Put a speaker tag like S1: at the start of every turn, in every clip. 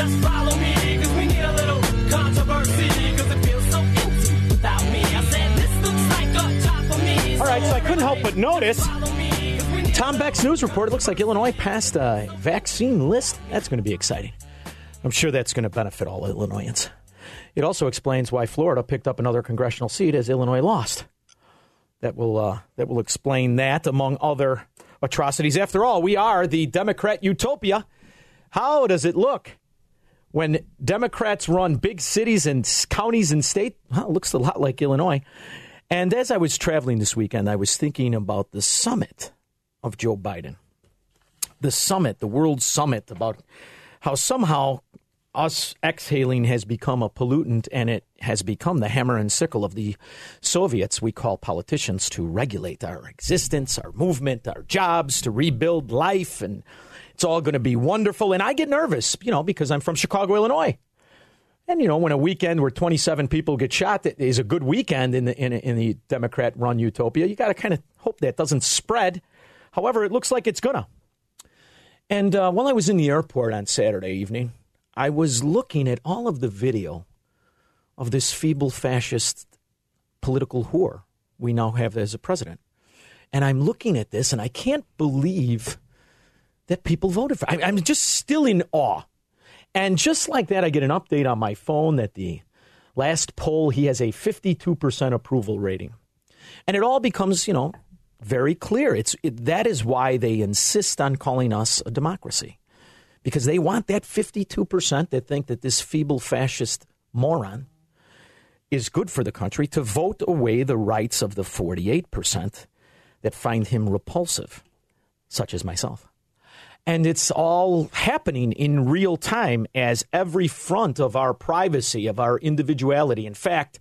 S1: Just follow me, cause we need a little controversy, cause it feels so empty without me. I said, this looks like a job for me.
S2: All right, so I couldn't help but notice
S1: Follow me, 'cause we need
S2: Tom Beck's news report. It looks like Illinois passed a vaccine list. That's going to be exciting. I'm sure that's going to benefit all Illinoisans. It also explains why Florida picked up another congressional seat as Illinois lost. That will uh, that will explain that among other atrocities. After all, we are the Democrat utopia. How does it look when Democrats run big cities and counties and state? Well, looks a lot like Illinois. And as I was traveling this weekend, I was thinking about the summit of Joe Biden. The summit, the world summit, about how somehow us exhaling has become a pollutant and it has become the hammer and sickle of the Soviets. We call politicians to regulate our existence, our movement, our jobs, to rebuild life. And it's all going to be wonderful. And I get nervous, you know, because I'm from Chicago, Illinois. And you know, when a weekend where 27 people get shot is a good weekend in the in, in the Democrat-run utopia, you got to kind of hope that doesn't spread. However, it looks like it's gonna. And uh, while I was in the airport on Saturday evening, I was looking at all of the video of this feeble fascist political whore we now have as a president. And I'm looking at this, and I can't believe that people voted for. I, I'm just still in awe. And just like that, I get an update on my phone that the last poll, he has a 52% approval rating. And it all becomes, you know, very clear. It's it, that is why they insist on calling us a democracy. Because they want that 52% that think that this feeble fascist moron is good for the country to vote away the rights of the 48% that find him repulsive, such as myself. And it's all happening in real time as every front of our privacy, of our individuality. In fact,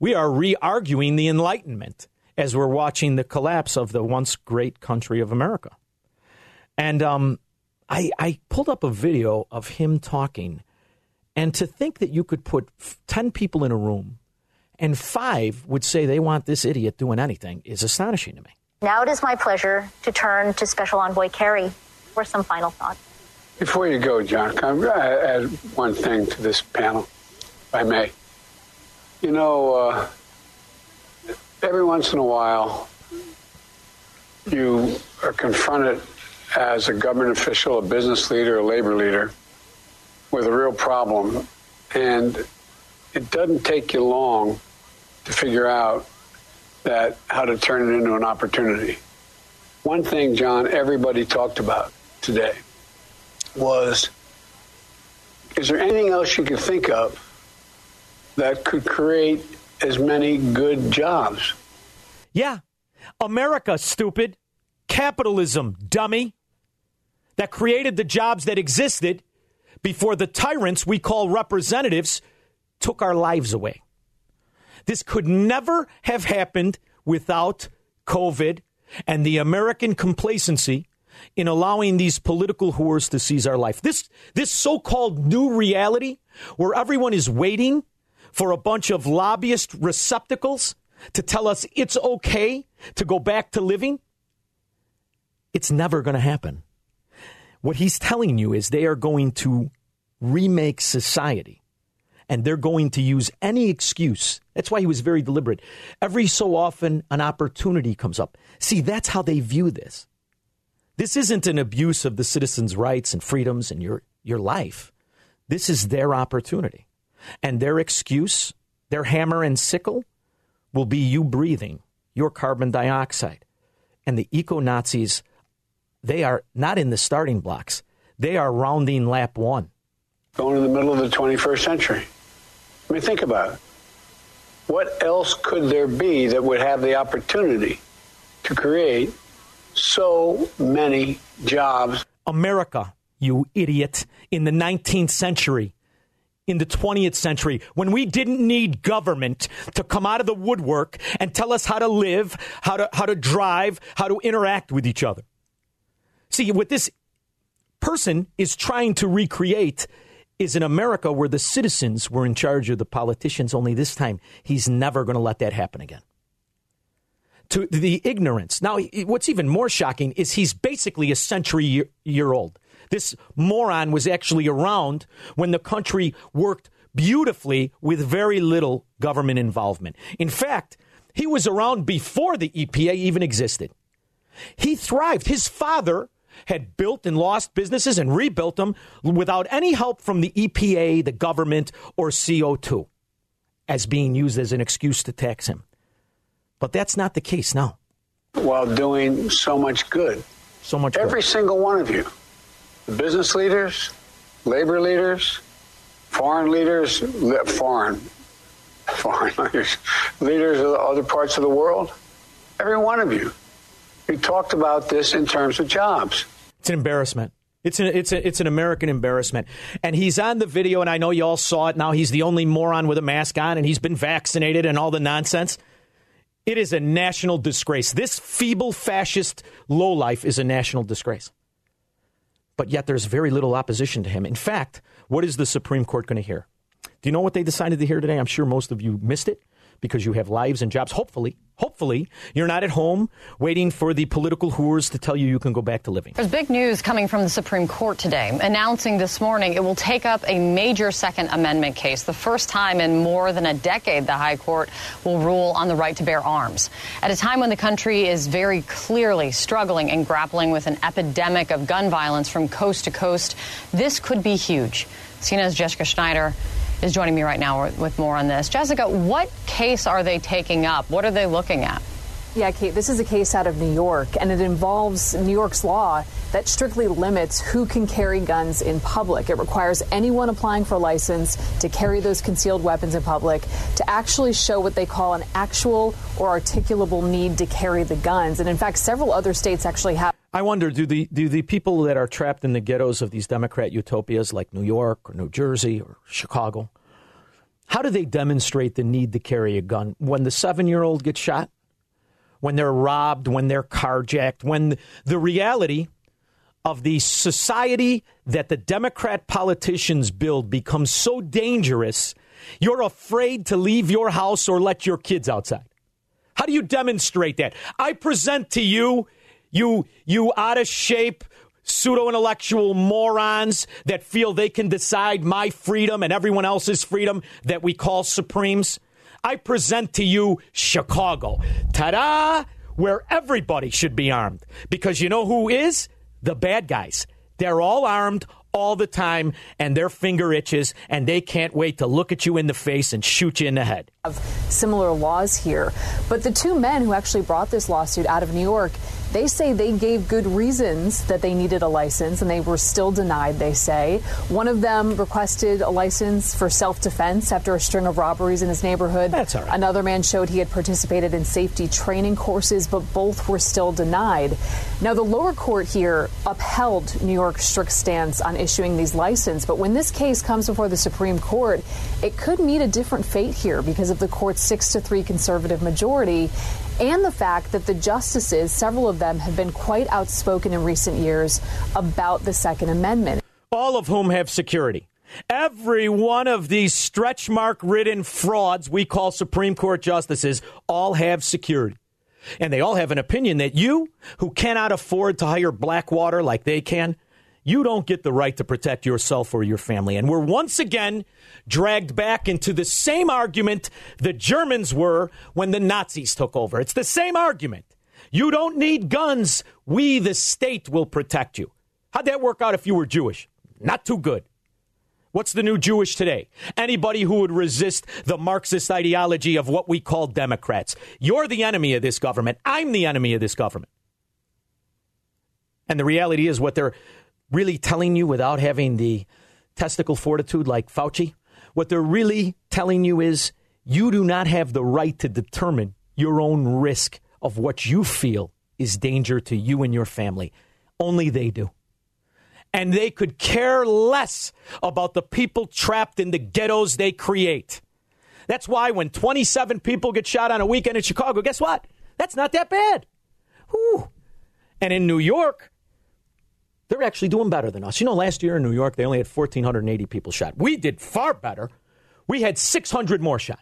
S2: we are re arguing the Enlightenment as we're watching the collapse of the once great country of America. And um, I, I pulled up a video of him talking. And to think that you could put f- 10 people in a room and five would say they want this idiot doing anything is astonishing to me.
S3: Now it is my pleasure to turn to Special Envoy Kerry for some final thoughts.
S4: Before you go, John, can I add one thing to this panel, if I may? You know, uh, every once in a while, you are confronted as a government official, a business leader, a labor leader, with a real problem. And it doesn't take you long to figure out that how to turn it into an opportunity. One thing, John, everybody talked about today was is there anything else you could think of that could create as many good jobs?
S2: Yeah. America, stupid. Capitalism, dummy. That created the jobs that existed before the tyrants we call representatives took our lives away. This could never have happened without COVID and the American complacency in allowing these political whores to seize our life. This, this so called new reality where everyone is waiting for a bunch of lobbyist receptacles to tell us it's okay to go back to living, it's never going to happen. What he's telling you is they are going to remake society and they're going to use any excuse. That's why he was very deliberate. Every so often, an opportunity comes up. See, that's how they view this. This isn't an abuse of the citizens' rights and freedoms and your, your life. This is their opportunity. And their excuse, their hammer and sickle, will be you breathing your carbon dioxide. And the eco Nazis, they are not in the starting blocks, they are rounding lap one.
S4: Going in the middle of the 21st century. I mean, think about it. What else could there be that would have the opportunity to create so many jobs?
S2: America, you idiot, in the 19th century, in the 20th century, when we didn't need government to come out of the woodwork and tell us how to live, how to, how to drive, how to interact with each other. See, what this person is trying to recreate is an America where the citizens were in charge of the politicians, only this time he's never going to let that happen again. To the ignorance. Now, what's even more shocking is he's basically a century year, year old. This moron was actually around when the country worked beautifully with very little government involvement. In fact, he was around before the EPA even existed. He thrived. His father had built and lost businesses and rebuilt them without any help from the EPA, the government, or CO2 as being used as an excuse to tax him. But that's not the case now.
S4: While doing so much good.
S2: So much
S4: Every
S2: good.
S4: single one of you, the business leaders, labor leaders, foreign leaders, foreign, foreign leaders, leaders of other parts of the world, every one of you, you talked about this in terms of jobs.
S2: It's an embarrassment. It's an, it's, a, it's an American embarrassment. And he's on the video, and I know you all saw it. Now he's the only moron with a mask on, and he's been vaccinated and all the nonsense. It is a national disgrace. This feeble fascist lowlife is a national disgrace. But yet there's very little opposition to him. In fact, what is the Supreme Court going to hear? Do you know what they decided to hear today? I'm sure most of you missed it because you have lives and jobs. Hopefully, hopefully, you're not at home waiting for the political whores to tell you you can go back to living.
S5: There's big news coming from the Supreme Court today, announcing this morning it will take up a major Second Amendment case. The first time in more than a decade the High Court will rule on the right to bear arms. At a time when the country is very clearly struggling and grappling with an epidemic of gun violence from coast to coast, this could be huge. CNN's Jessica Schneider is joining me right now with more on this. Jessica, what case are they taking up? What are they looking at?
S6: Yeah, Kate, this is a case out of New York, and it involves New York's law that strictly limits who can carry guns in public. It requires anyone applying for a license to carry those concealed weapons in public to actually show what they call an actual or articulable need to carry the guns. And in fact, several other states actually have.
S2: I wonder do the do the people that are trapped in the ghettos of these Democrat utopias like New York or New Jersey or Chicago, how do they demonstrate the need to carry a gun when the seven year old gets shot, when they're robbed, when they're carjacked, when the reality of the society that the Democrat politicians build becomes so dangerous, you're afraid to leave your house or let your kids outside. How do you demonstrate that? I present to you you you out of shape pseudo intellectual morons that feel they can decide my freedom and everyone else's freedom that we call supremes. I present to you Chicago. Ta da! Where everybody should be armed. Because you know who is? The bad guys. They're all armed all the time and their finger itches and they can't wait to look at you in the face and shoot you in the head.
S6: Similar laws here. But the two men who actually brought this lawsuit out of New York, they say they gave good reasons that they needed a license and they were still denied, they say. One of them requested a license for self defense after a string of robberies in his neighborhood.
S2: That's all right.
S6: Another man showed he had participated in safety training courses, but both were still denied. Now, the lower court here upheld New York's strict stance on issuing these licenses, but when this case comes before the Supreme Court, it could meet a different fate here because of the court's 6 to 3 conservative majority and the fact that the justices, several of them, have been quite outspoken in recent years about the Second Amendment.
S2: all of whom have security. Every one of these stretch mark ridden frauds we call Supreme Court justices all have security. And they all have an opinion that you, who cannot afford to hire Blackwater like they can, you don't get the right to protect yourself or your family. And we're once again dragged back into the same argument the Germans were when the Nazis took over. It's the same argument. You don't need guns. We, the state, will protect you. How'd that work out if you were Jewish? Not too good. What's the new Jewish today? Anybody who would resist the Marxist ideology of what we call Democrats. You're the enemy of this government. I'm the enemy of this government. And the reality is what they're really telling you without having the testicle fortitude like Fauci, what they're really telling you is you do not have the right to determine your own risk of what you feel is danger to you and your family. Only they do and they could care less about the people trapped in the ghettos they create. That's why when 27 people get shot on a weekend in Chicago, guess what? That's not that bad. Whew. And in New York, they're actually doing better than us. You know, last year in New York, they only had 1,480 people shot. We did far better. We had 600 more shot.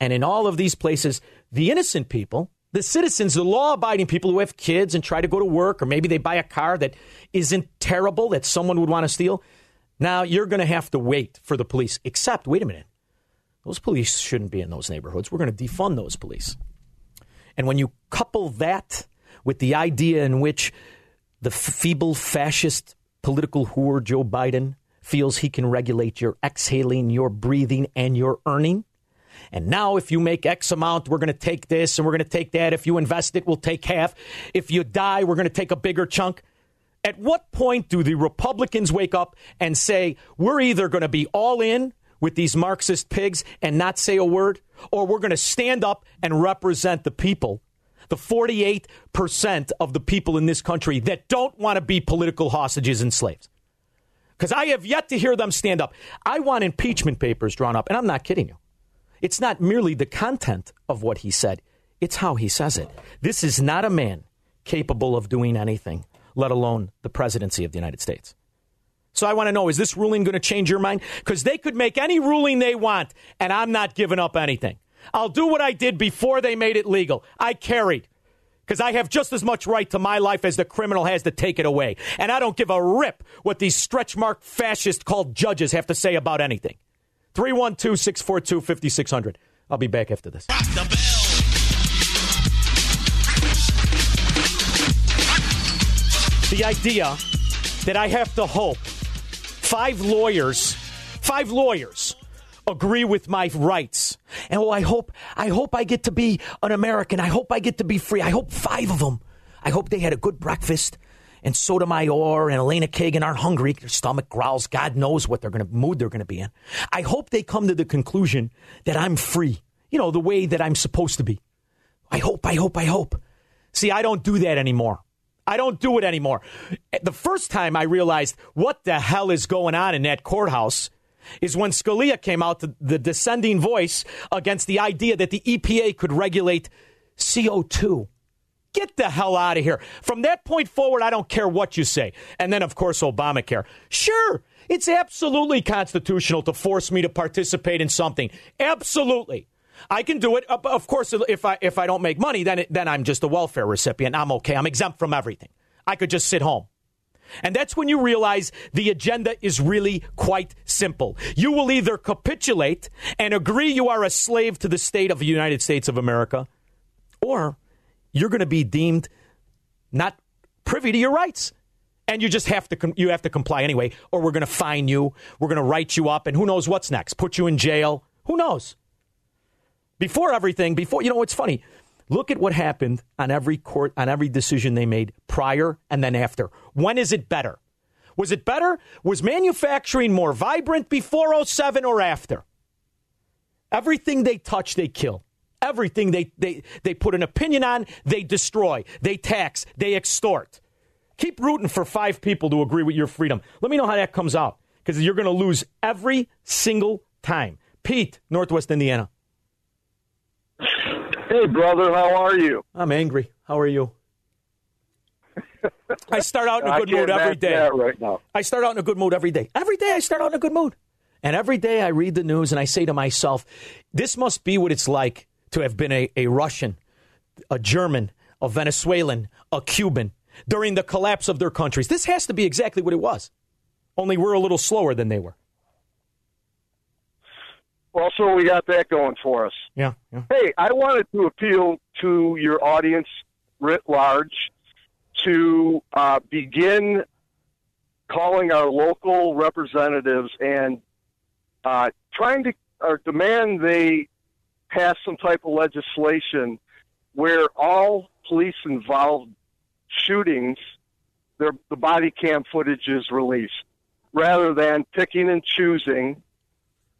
S2: And in all of these places, the innocent people the citizens, the law abiding people who have kids and try to go to work, or maybe they buy a car that isn't terrible that someone would want to steal. Now you're going to have to wait for the police. Except, wait a minute, those police shouldn't be in those neighborhoods. We're going to defund those police. And when you couple that with the idea in which the feeble fascist political whore Joe Biden feels he can regulate your exhaling, your breathing, and your earning, and now, if you make X amount, we're going to take this and we're going to take that. If you invest it, we'll take half. If you die, we're going to take a bigger chunk. At what point do the Republicans wake up and say, we're either going to be all in with these Marxist pigs and not say a word, or we're going to stand up and represent the people, the 48% of the people in this country that don't want to be political hostages and slaves? Because I have yet to hear them stand up. I want impeachment papers drawn up, and I'm not kidding you. It's not merely the content of what he said, it's how he says it. This is not a man capable of doing anything, let alone the presidency of the United States. So I want to know is this ruling going to change your mind? Because they could make any ruling they want, and I'm not giving up anything. I'll do what I did before they made it legal. I carried. Because I have just as much right to my life as the criminal has to take it away. And I don't give a rip what these stretch mark fascists called judges have to say about anything. 312 642 5600. I'll be back after this. The idea that I have to hope five lawyers, five lawyers agree with my rights. And oh, I hope, I hope I get to be an American. I hope I get to be free. I hope five of them. I hope they had a good breakfast and Sotomayor and Elena Kagan aren't hungry. Their stomach growls. God knows what they're going to mood they're going to be in. I hope they come to the conclusion that I'm free. You know, the way that I'm supposed to be. I hope, I hope, I hope. See, I don't do that anymore. I don't do it anymore. The first time I realized what the hell is going on in that courthouse is when Scalia came out, the, the descending voice against the idea that the EPA could regulate CO2. Get the hell out of here. From that point forward, I don't care what you say. And then, of course, Obamacare. Sure, it's absolutely constitutional to force me to participate in something. Absolutely. I can do it. Of course, if I if I don't make money, then it, then I'm just a welfare recipient. I'm okay. I'm exempt from everything. I could just sit home. And that's when you realize the agenda is really quite simple. You will either capitulate and agree you are a slave to the state of the United States of America, or you're going to be deemed not privy to your rights. And you just have to you have to comply anyway, or we're going to fine you. We're going to write you up, and who knows what's next? Put you in jail. Who knows? Before everything, before you know, it's funny. Look at what happened on every court on every decision they made prior and then after. When is it better? Was it better? Was manufacturing more vibrant before 07 or after? Everything they touch, they kill. Everything they, they, they put an opinion on, they destroy, they tax, they extort. Keep rooting for five people to agree with your freedom. Let me know how that comes out because you're going to lose every single time. Pete, Northwest Indiana.
S7: Hey, brother, how are you?
S2: I'm angry. How are you? I start out in a good mood every day.
S7: Right now.
S2: I start out in a good mood every day. Every day I start out in a good mood. And every day I read the news and I say to myself, this must be what it's like to have been a, a Russian, a German, a Venezuelan, a Cuban during the collapse of their countries. This has to be exactly what it was. Only we're a little slower than they were.
S7: Well, so we got that going for us.
S2: Yeah, yeah.
S7: Hey, I wanted to appeal to your audience writ large to uh, begin calling our local representatives and uh, trying to or demand they pass some type of legislation where all police involved shootings, their, the body cam footage is released, rather than picking and choosing.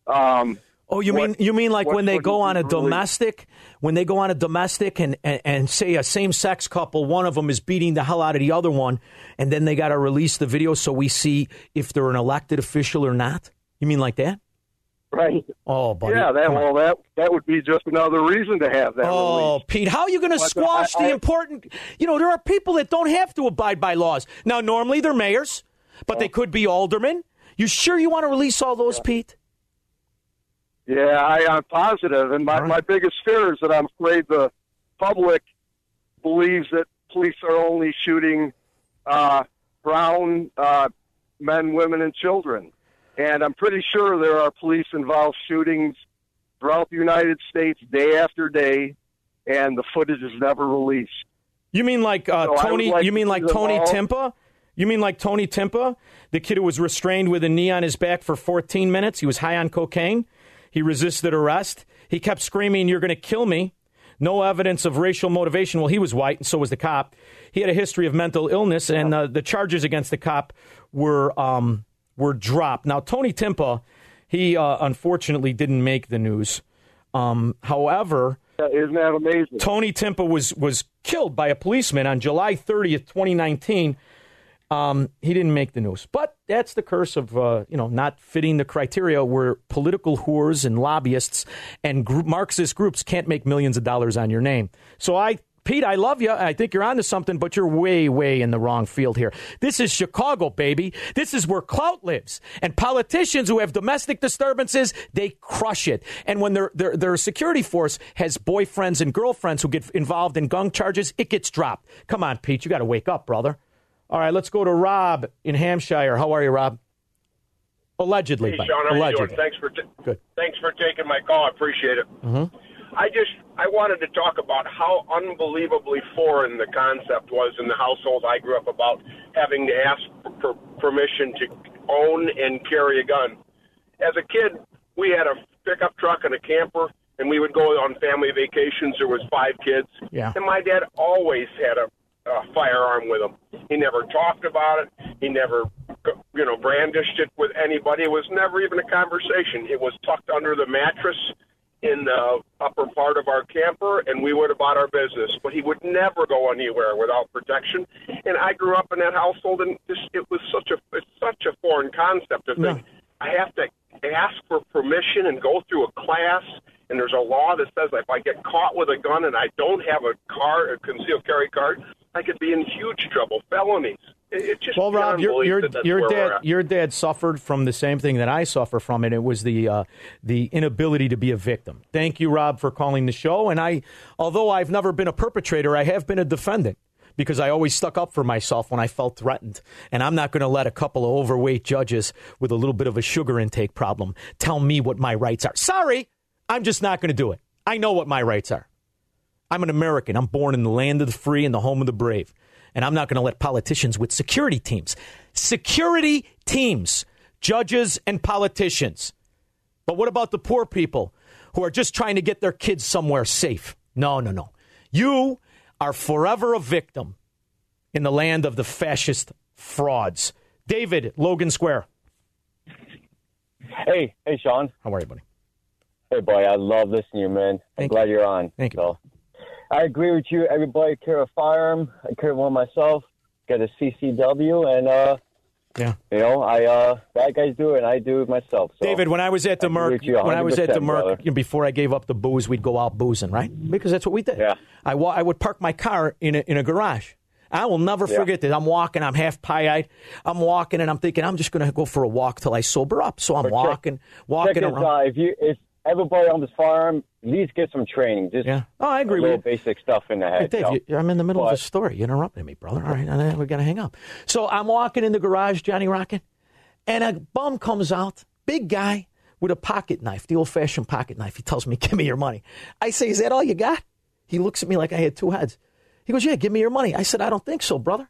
S7: Um,
S2: Oh, you
S7: what-
S2: mean you mean like when they go on a domestic, when they go on a domestic and, and, and say a same sex couple, one of them is beating the hell out of the other one, and then they got to release the video so we see if they're an elected official or not. You mean like that?
S7: Right.
S2: Oh, buddy.
S7: yeah, that well, that that would be just another reason to have that
S2: Oh,
S7: released.
S2: Pete, how are you going to
S7: uh,
S2: squash
S7: I-
S2: the
S7: I-
S2: important? You know, there are people that don't have to abide by laws. Now, normally they're mayors, but they could be aldermen. You sure you want to release all those, Pete?
S7: Yeah, I, I'm positive, and my, my biggest fear is that I'm afraid the public believes that police are only shooting uh, brown uh, men, women, and children. And I'm pretty sure there are police-involved shootings throughout the United States day after day, and the footage is never released.
S2: You mean like uh,
S7: So
S2: Tony?
S7: like
S2: you mean like Tony
S7: all.
S2: Timpa? You mean like Tony Timpa, the kid who was restrained with a knee on his back for 14 minutes? He was high on cocaine. He resisted arrest. He kept screaming, "You're going to kill me." No evidence of racial motivation. Well, he was white, and so was the cop. He had a history of mental illness, and uh, the charges against the cop were um, were dropped. Now, Tony Timpa, he uh, unfortunately didn't make the news. Um, however,
S7: Isn't that amazing?
S2: Tony Timpa was was killed by a policeman on July 30th, 2019. Um, he didn't make the news, but that's the curse of uh, you know not fitting the criteria where political whores and lobbyists and group, Marxist groups can't make millions of dollars on your name. So I. Pete, I love you. I think you're onto something, but you're way, way in the wrong field here. This is Chicago, baby. This is where clout lives. And politicians who have domestic disturbances, they crush it. And when their, their, their security force has boyfriends and girlfriends who get involved in gun charges, it gets dropped. Come on, Pete, you got to wake up, brother. All right, let's go to Rob in Hampshire. How are you, Rob? Allegedly,
S8: Hey. Shaun, how
S2: Allegedly.
S8: you doing? Thanks for t-
S2: Good.
S8: thanks for taking my call. I appreciate it.
S2: Mm-hmm.
S8: I just I wanted to talk about how unbelievably foreign the concept was in the household I grew up about having to ask for permission to own and carry a gun. As a kid, we had a pickup truck and a camper, and we would go on family vacations. There was five kids,
S2: Yeah.
S8: and my dad always had a, a firearm with him. He never talked about it. He never, you know, brandished it with anybody. It was never even a conversation. It was tucked under the mattress in the upper part of our camper, and we went about our business. But he would never go anywhere without protection. And I grew up in that household, and just it was such a it's such a foreign concept to think I have to ask for permission and go through a class. And there's a law that says if I get caught with a gun and I don't have a car, a concealed carry card, I could be in huge trouble, felonies. It, it just
S2: Well, Rob, your your your dad your dad suffered from the same thing that I suffer from, and it was the uh, the inability to be a victim. Thank you, Rob, for calling the show. And I, although I've never been a perpetrator, I have been a defendant because I always stuck up for myself when I felt threatened. And I'm not going to let a couple of overweight judges with a little bit of a sugar intake problem tell me what my rights are. Sorry, I'm just not going to do it. I know what my rights are. I'm an American. I'm born in the land of the free and the home of the brave. And I'm not going to let politicians with security teams, security teams, judges and politicians. But what about the poor people who are just trying to get their kids somewhere safe? No, no, no. You are forever a victim in the land of the fascist frauds. David, Logan Square.
S9: Hey, hey, Shaun.
S2: How are you, buddy?
S9: Hey, boy, I love listening to you, man. I'm glad you're on.
S2: Thank you.
S9: So, I agree with you. Everybody carry a firearm. I carry one myself. Got a CCW, and uh,
S2: yeah,
S9: you know, I uh, bad guys do it, and I do it myself. So
S2: David, when I was at the Merc, when I was at the
S9: 100%,
S2: Merc, you know, before I gave up the booze, we'd go out boozing, right? Because that's what we did. Yeah. I, wa- I would park my car in a, in a garage. I will never
S9: Yeah.
S2: forget that. I'm walking, I'm half pie eyed. I'm walking, and I'm thinking, I'm just going to go for a walk till I sober up. So I'm
S9: check-
S2: walking, walking
S9: Check
S2: around.
S9: If you, if everybody on this farm at least get some training. Just
S2: yeah. Oh, I agree
S9: a
S2: with
S9: little basic stuff in the
S2: Hey,
S9: head.
S2: Dave,
S9: you know?
S2: you, I'm in the middle of a story. You're interrupting me, brother. All right, and then we got to hang up. So I'm walking in the garage, Johnny Rocket, and a bum comes out, big guy with a pocket knife, the old fashioned pocket knife. He tells me, Give me your money. I say, Is that all you got? He looks at me like I had two heads. He goes, Yeah, give me your money. I said, I don't think so, brother.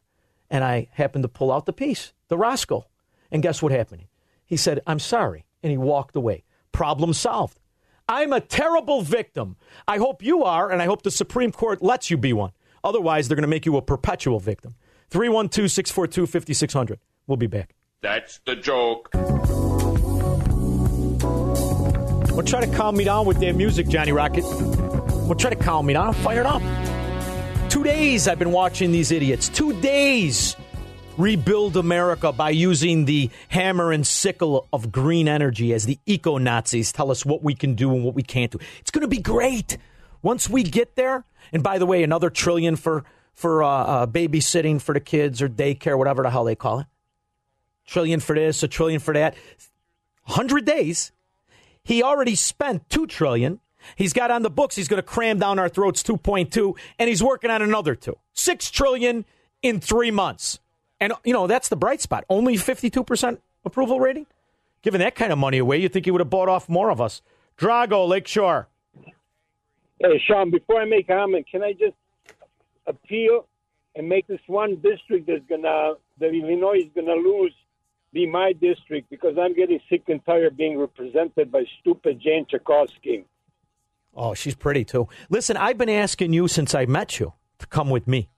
S2: and I happened to pull out the piece, the Roscoe. And guess what happened? He said, I'm sorry. And he walked away. Problem solved. I'm a terrible victim. I hope you are, and I hope the Supreme Court lets you be one. Otherwise, they're going to make you a perpetual victim. 312 642 5600. We'll be back.
S8: That's the joke.
S2: Well, try to calm me down with their music, Johnny Rocket. Well, try to calm me down. I'm fired up. Two days I've been watching these idiots. Two days rebuild America by using the hammer and sickle of green energy as the eco Nazis tell us what we can do and what we can't do. It's going to be great once we get there. And by the way, another trillion for for uh, uh, babysitting for the kids or daycare, whatever the hell they call it. Trillion for this, a trillion for that. Hundred days. He already spent two trillion. He's got on the books. He's going to cram down our throats 2.2, and he's working on another two. Six trillion in three months. And, you know, that's the bright spot. Only 52% approval rating? Given that kind of money away, you think he would have bought off more of us. Drago, Lakeshore.
S10: Hey, Shaun, before I make a comment, can I just appeal and make this one district that's gonna that Illinois is gonna lose be my district because I'm getting sick and tired of being represented by stupid Jane Tchaikovsky.
S2: Oh, she's pretty too. Listen, I've been asking you since I met you to come with me.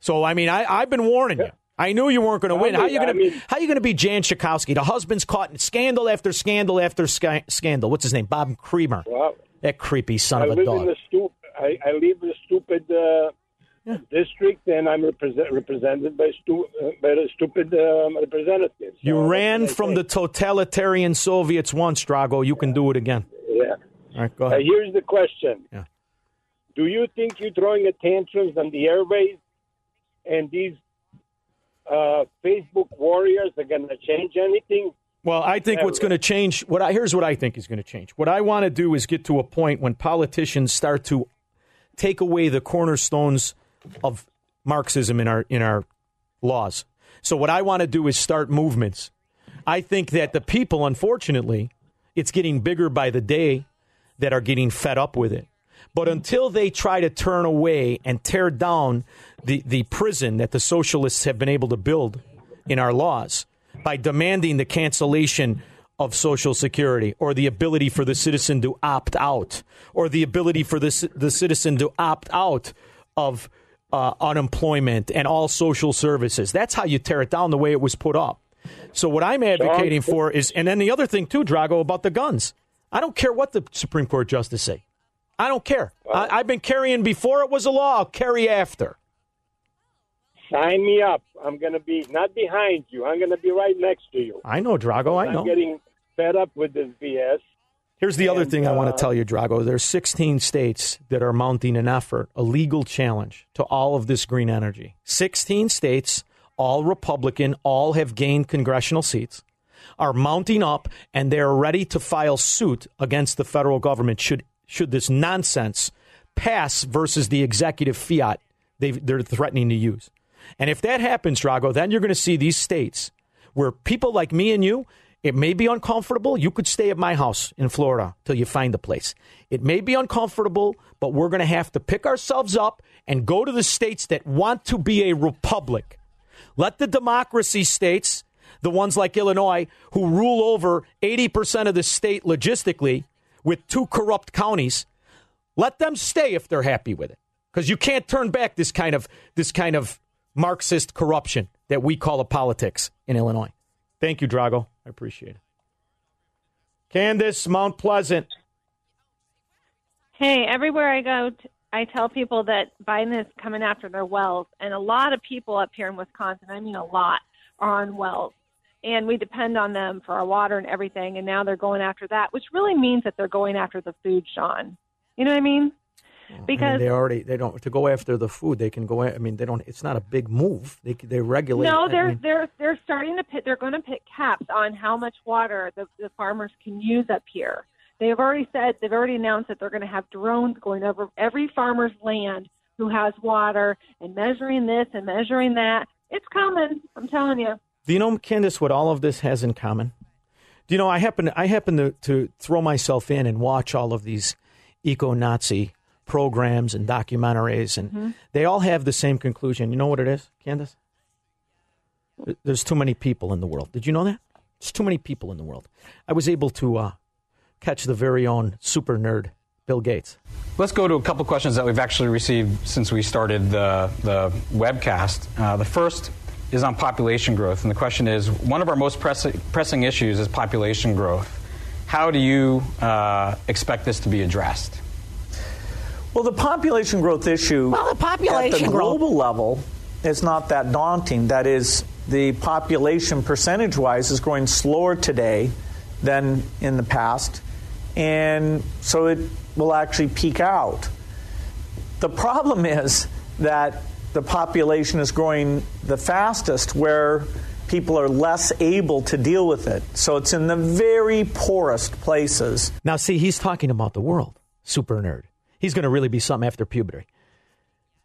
S2: So I mean, I, I've been warning you. I knew you weren't going to win. How are you going to how are you going to be Jan Schakowsky? The husband's caught in scandal after scandal after sca- scandal. What's his name? Bob Creamer.
S10: Well,
S2: that creepy son
S10: I
S2: of a dog.
S10: stu- I, I live in a stupid uh, district, and I'm represent- represented by, stu- uh, by the stupid um, representatives.
S2: you ran from the totalitarian Soviets once, Drago. You can do it again.
S10: Yeah.
S2: All right, go
S10: Uh,
S2: ahead.
S10: here's the question.
S2: Yeah.
S10: Do you think you're throwing a tantrums on the airways and these uh, Facebook warriors are going to change anything?
S2: Well, I think what's going to change. What I here's what I think is going to change. What I want to do is get to a point when politicians start to take away the cornerstones of Marxism in our in our laws. So what I want to do is start movements. I think that the people, unfortunately, it's getting bigger by the day that are getting fed up with it. But until they try to turn away and tear down the, the prison that the socialists have been able to build in our laws by demanding the cancellation of Social Security or the ability for the citizen to opt out or the ability for the, the citizen to opt out of uh, unemployment and all social services. That's how you tear it down the way it was put up. So what I'm advocating for is, and then the other thing too, Drago, about the guns. I don't care what the Supreme Court justice say. I don't care. I, I've been carrying before it was a law. I'll carry after.
S10: Sign me up. I'm going to be not behind you. I'm going to be right next to you.
S2: I know, Drago. I know.
S10: I'm getting fed up with this BS.
S2: Here's the other
S10: And,
S2: thing I want
S10: uh,
S2: to tell you, Drago. There's 16 states that are mounting an effort, a legal challenge to all of this green energy. 16 states, all Republican, all have gained congressional seats, are mounting up, and they're ready to file suit against the federal government should should this nonsense pass versus the executive fiat they they're threatening to use. And if that happens, Drago, then you're going to see these states where people like me and you, it may be uncomfortable. You could stay at my house in Florida till you find a place. It may be uncomfortable, but we're going to have to pick ourselves up and go to the states that want to be a republic. Let the democracy states, the ones like Illinois, who rule over 80% of the state logistically with two corrupt counties, let them stay if they're happy with it. Because you can't turn back this kind of this kind of Marxist corruption that we call a politics in Illinois. Thank you, Drago. I appreciate it. Candace, Mount Pleasant.
S11: Hey, everywhere I go, I tell people that Biden is coming after their wells, and a lot of people up here in Wisconsin, I mean a lot, are on wells. And we depend on them for our water and everything, and now they're going after that, which really means that they're going after the food, Shaun. You know what I mean?
S2: I mean,
S11: Because
S2: they already they don't to go after the food. They can go. I mean, they don't. It's not a big move. They they regulate.
S11: No, they're
S2: mean,
S11: they're they're starting to put they're going to put caps on how much water the, the farmers can use up here. They've already said they've already announced that they're going to have drones going over every farmer's land who has water and measuring this and measuring that. It's coming. I'm telling you.
S2: Do you know, Candace, what all of this has in common? Do you know, I happen, I happen to, to throw myself in and watch all of these eco Nazi programs and documentaries, and
S11: Mhm.
S2: they all have the same conclusion. You know what it is, Candace? There's too many people in the world. Did you know that? There's too many people in the world. I was able to uh, catch the very own super nerd, Bill Gates.
S12: Let's go to a couple questions that we've actually received since we started the, the webcast. Uh, the first is on population growth, and the question is one of our most press- pressing issues is population growth. How do you uh, expect this to be addressed?
S13: Well, the population growth issue
S2: well, the population
S13: at the
S2: growth.
S13: global level is not that daunting. That is, the population percentage wise is growing slower today than in the past, and so it will actually peak out. The problem is that the population is growing the fastest where people are less able to deal with it. So it's in the very poorest places.
S2: Now, see, he's talking about the world, super nerd. He's going to really be something after puberty.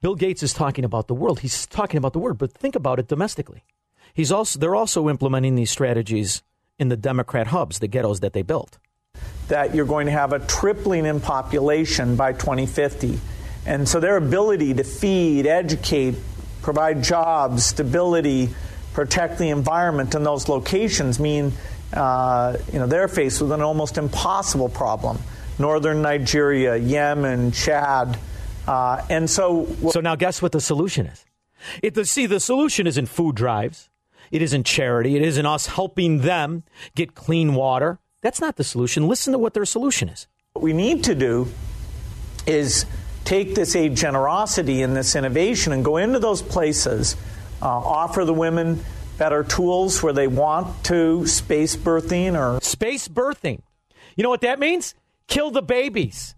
S2: Bill Gates is talking about the world. He's talking about the world, but think about it domestically. He's also they're also implementing these strategies in the Democrat hubs, the ghettos that they built.
S13: That you're going to have a tripling in population by 2050. And so their ability to feed, educate, provide jobs, stability, protect the environment in those locations mean uh, you know they're faced with an almost impossible problem. Northern Nigeria, Yemen, Chad, uh, and so.
S2: So now, guess what the solution is? It, the, see, the solution isn't food drives. It isn't charity. It isn't us helping them get clean water. That's not the solution. Listen to what their solution is.
S13: What we need to do is take this aid generosity and this innovation and go into those places, uh, offer the women better tools where they want to space birthing or
S2: space birthing. You know what that means? Kill the babies.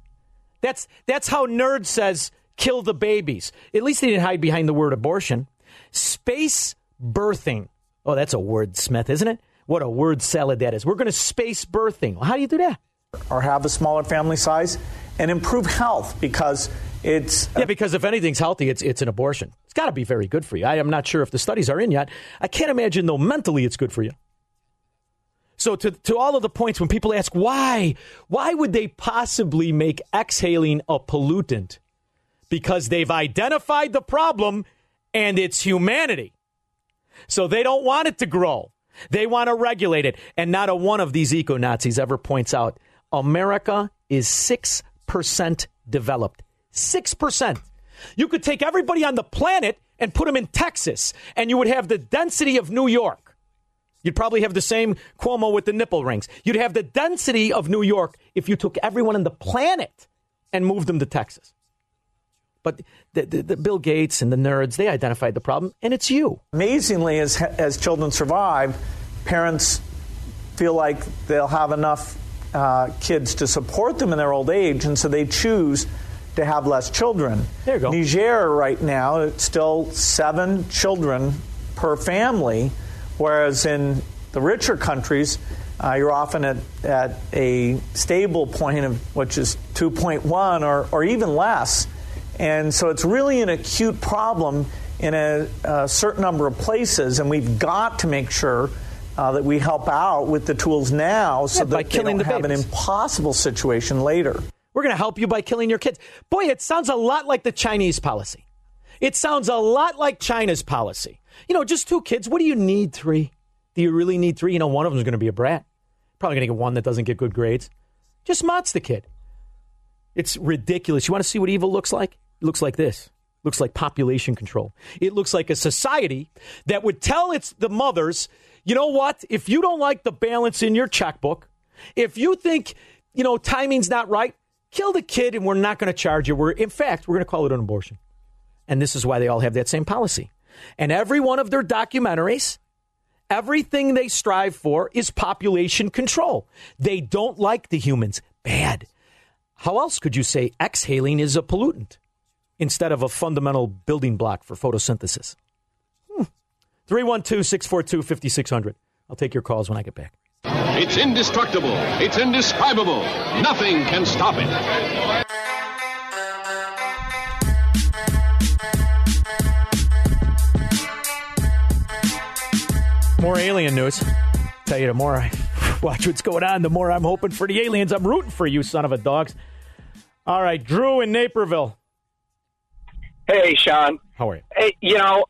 S2: That's that's how nerd says kill the babies. At least they didn't hide behind the word abortion. Space birthing. Oh, that's a word, Smith, isn't it? What a word salad that is. We're going to space birthing. Well, how do you do that?
S13: Or have a smaller family size and improve health because it's
S2: yeah. Because if anything's healthy, it's it's an abortion. It's got to be very good for you. I am not sure if the studies are in yet. I can't imagine though mentally it's good for you. So to to all of the points when people ask why why would they possibly make exhaling a pollutant? Because they've identified the problem and it's humanity. So they don't want it to grow. They want to regulate it. And not a one of these eco Nazis ever points out America is 6% developed. 6%. You could take everybody on the planet and put them in Texas, and you would have the density of New York. You'd probably have the same Cuomo with the nipple rings. You'd have the density of New York if you took everyone on the planet and moved them to Texas. But the, the, the, Bill Gates and the nerds, they identified the problem, and it's you.
S13: Amazingly, as, as children survive, parents feel like they'll have enough uh, kids to support them in their old age, and so they choose to have less children.
S2: There you go.
S13: Niger, right now, it's still seven children per family, whereas in the richer countries, uh, you're often at, at a stable point of which is 2.1 or, or even less. And so it's really an acute problem in a, a certain number of places, and we've got to make sure uh, that we help out with the tools now so
S2: Yeah,
S13: that they don't
S2: the
S13: have an impossible situation later.
S2: We're going to help you by killing your kids. Boy, it sounds a lot like the Chinese policy. It sounds a lot like China's policy. You know, just two kids. What do you need three? Do you really need three? You know, one of them is going to be a brat. Probably going to get one that doesn't get good grades. Just Mott's the kid. It's ridiculous. You want to see what evil looks like? It looks like this. looks like population control. It looks like a society that would tell its the mothers, you know what? If you don't like the balance in your checkbook, if you think, you know, timing's not right, kill the kid and we're not going to charge you. We're in fact, we're going to call it an abortion. And this is why they all have that same policy. And every one of their documentaries, everything they strive for is population control. They don't like the humans. Bad. How else could you say exhaling is a pollutant instead of a fundamental building block for photosynthesis? Hmm. 312 642 5600. I'll take your calls when I get back.
S14: It's indestructible. It's indescribable. Nothing can stop it.
S2: More alien news. Tell you the more I watch what's going on, the more I'm hoping for the aliens. I'm rooting for you, son of a dogs. All right, Drew in Naperville.
S15: Hey, Shaun.
S2: How are you?
S15: Hey, you know,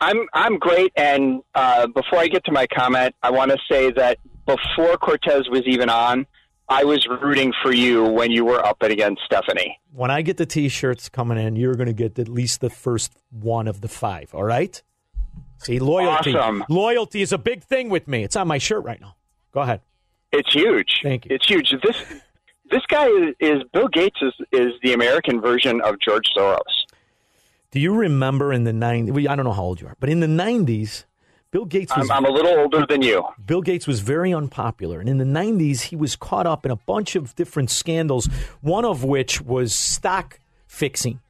S15: I'm I'm great, and uh, before I get to my comment, I want to say that before Cortez was even on, I was rooting for you when you were up against Stephanie.
S2: When I get the T-shirts coming in, you're going to get at least the first one of the five. All right. See, loyalty.
S15: Awesome.
S2: Loyalty is a big thing with me. It's on my shirt right now. Go ahead.
S15: It's huge.
S2: Thank you.
S15: It's huge. This this guy is, is Bill Gates is is the American version of George Soros.
S2: Do you remember in the 90s? Well, I don't know how old you are, but in the 90s, Bill Gates was.
S15: I'm, I'm a little older than you.
S2: Bill Gates was very unpopular. And in the 90s, he was caught up in a bunch of different scandals, one of which was stock fixing.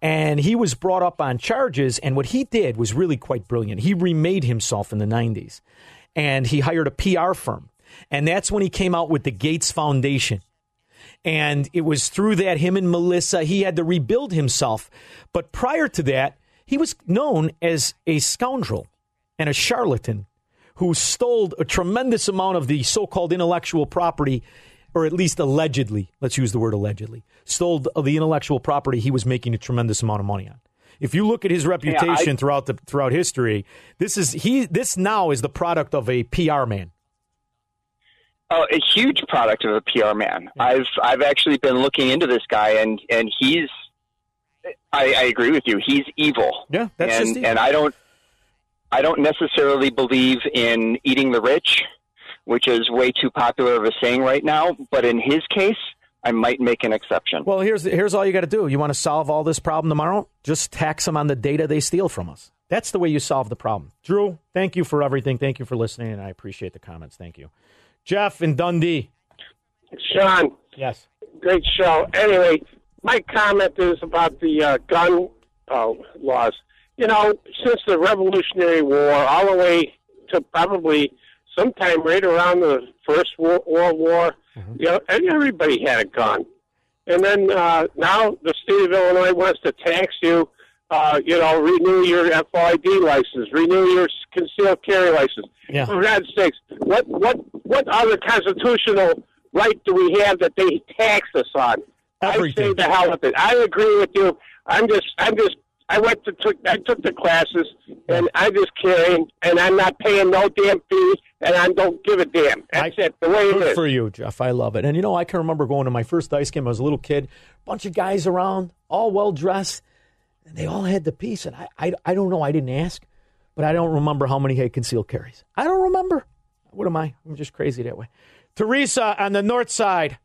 S2: And he was brought up on charges. And what he did was really quite brilliant. He remade himself in the 90s and he hired a PR firm. And that's when he came out with the Gates Foundation. And it was through that, him and Melissa, he had to rebuild himself. But prior to that, he was known as a scoundrel and a charlatan who stole a tremendous amount of the so called intellectual property, or at least allegedly, let's use the word allegedly, stole the intellectual property he was making a tremendous amount of money on. If you look at his reputation
S15: I-
S2: throughout the throughout history, this is he this now is the product of a PR man.
S15: Oh, a huge product of a PR man. I've I've actually been looking into this guy, and and he's. I, I agree with you. He's evil.
S2: Yeah, that's
S15: and
S2: evil.
S15: and I don't. I don't necessarily believe in eating the rich, which is way too popular of a saying right now. But in his case, I might make an exception.
S2: Well, here's here's all you got to do. You want to solve all this problem tomorrow? Just tax them on the data they steal from us. That's the way you solve the problem. Drew, thank you for everything. Thank you for listening, and I appreciate the comments. Thank you. Jeff in Dundee.
S16: Shaun.
S2: Yes.
S16: Great show. Anyway, my comment is about the uh, gun uh, laws. You know, since the Revolutionary War, all the way to probably sometime right around the First World War, you know, everybody had a gun. And then uh, now the state of Illinois wants to tax you. Uh, you know, renew your FOID license, renew your concealed carry license.
S2: Yeah.
S16: For God's sakes, what what what other constitutional right do we have that they tax us on? I say the hell with it. I agree with you. I'm just I'm just I went to took I took the classes and I'm just carrying and I'm not paying no damn fee and I don't give a damn. That's it. The way it
S2: Good
S16: is.
S2: for you, Jeff. I love it. And you know, I can remember going to my first ice game. I was a little kid, bunch of guys around, all well dressed, and they all had the piece. And I, I, I don't know. I didn't ask, but I don't remember how many had concealed carries. I don't remember. What am I? I'm just crazy that way. Teresa on the north side.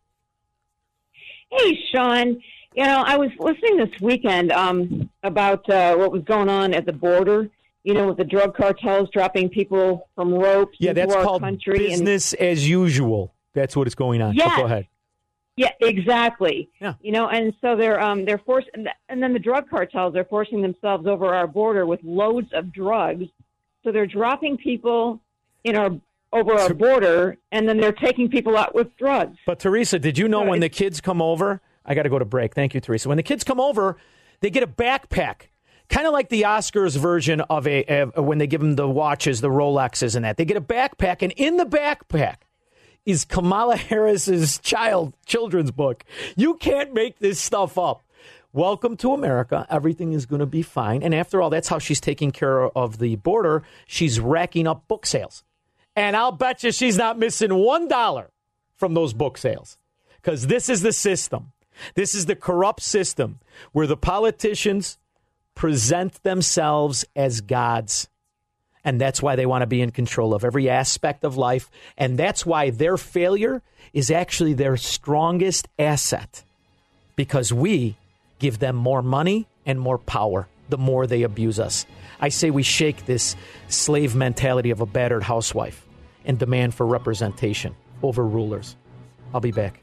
S17: Hey, Shaun. You know, I was listening this weekend um, about uh, what was going on at the border. You know, with the drug cartels dropping people from ropes
S2: Yeah, that's called
S17: country.
S2: business as usual. That's what is going on. So
S17: Yes.
S2: go ahead.
S17: Yeah, exactly.
S2: Yeah.
S17: You know, and so they're um, they're forced, and, th- and then the drug cartels are forcing themselves over our border with loads of drugs. So they're dropping people in our over our border, and then they're taking people out with drugs.
S2: But Teresa, did you know when the kids come over? I got to go to break. Thank you, Teresa. When the kids come over, they get a backpack, kind of like the Oscars version of a of when they give them the watches, the Rolexes, and that. They get a backpack, and in the backpack is Kamala Harris's child children's book. You can't make this stuff up. Welcome to America. Everything is going to be fine. And after all, that's how she's taking care of the border. She's racking up book sales. And I'll bet you she's not missing one dollar from those book sales because this is the system. This is the corrupt system where the politicians present themselves as gods. And that's why they want to be in control of every aspect of life. And that's why their failure is actually their strongest asset because we give them more money and more power the more they abuse us. I say we shake this slave mentality of a battered housewife and demand for representation over rulers. I'll be back.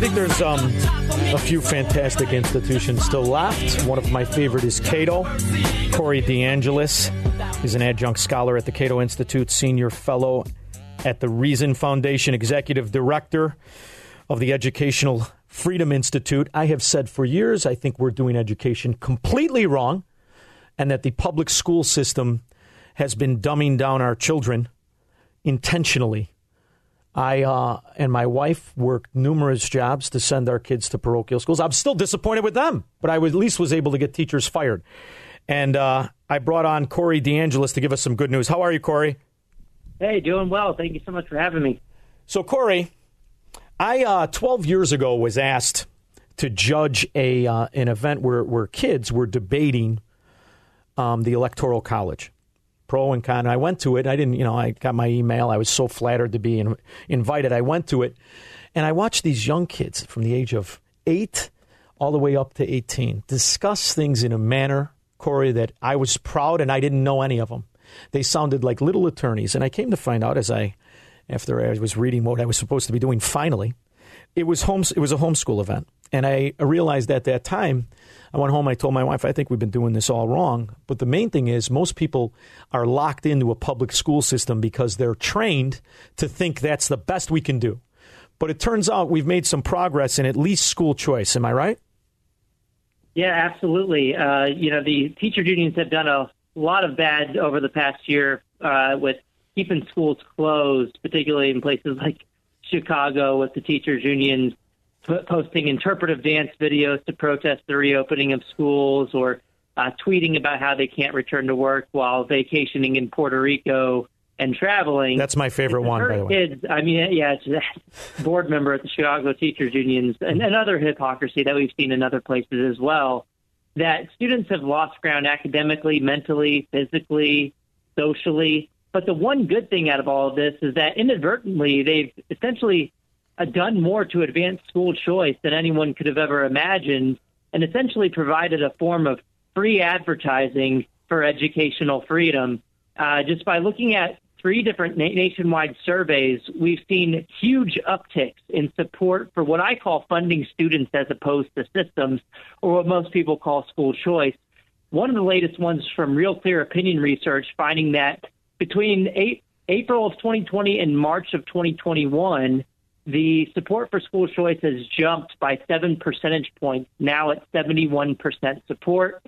S2: think there's um, a few fantastic institutions still left. One of my favorite is Cato. Corey DeAngelis is an adjunct scholar at the Cato Institute, senior fellow at the Reason Foundation, executive director of the Educational Freedom Institute. I have said for years I think we're doing education completely wrong and that the public school system has been dumbing down our children intentionally. I uh, and my wife worked numerous jobs to send our kids to parochial schools. I'm still disappointed with them, but I at least was able to get teachers fired. And uh, I brought on Corey DeAngelis to give us some good news. How are you, Corey?
S18: Hey, doing well. Thank you so much for having me.
S2: So, Corey, I uh, 12 years ago was asked to judge a uh, an event where where kids were debating um, the electoral college, pro and con. I went to it. I didn't, you know, I got my email. I was so flattered to be in, invited. I went to it, and I watched these young kids from the age of eight all the way up to 18 discuss things in a manner, Corey, that I was proud and I didn't know any of them. They sounded like little attorneys, and I came to find out as I, after I was reading what I was supposed to be doing, finally, it was home. It was a homeschool event, and I realized at that time. I went home. I told my wife, I think we've been doing this all wrong. But the main thing is, most people are locked into a public school system because they're trained to think that's the best we can do. But it turns out we've made some progress in at least school choice. Am I right?
S18: Yeah, absolutely. Uh, you know, the teacher unions have done a lot of bad over the past year uh, with keeping schools closed, particularly in places like Chicago with the teachers unions posting interpretive dance videos to protest the reopening of schools or uh, tweeting about how they can't return to work while vacationing in Puerto Rico and traveling.
S2: That's my favorite one, by the way.
S18: Kids, I mean, yeah, it's a board member at the Chicago Teachers Unions and another hypocrisy that we've seen in other places as well. That students have lost ground academically, mentally, physically, socially. But the one good thing out of all of this is that inadvertently they've essentially done more to advance school choice than anyone could have ever imagined, and essentially provided a form of free advertising for educational freedom. Uh, just by looking at three different na- nationwide surveys, we've seen huge upticks in support for what I call funding students as opposed to systems, or what most people call school choice. One of the latest ones from Real Clear Opinion Research finding that between eight, April of 2020 and March of 2021, the support for school choice has jumped by seven percentage points, now at 71% support.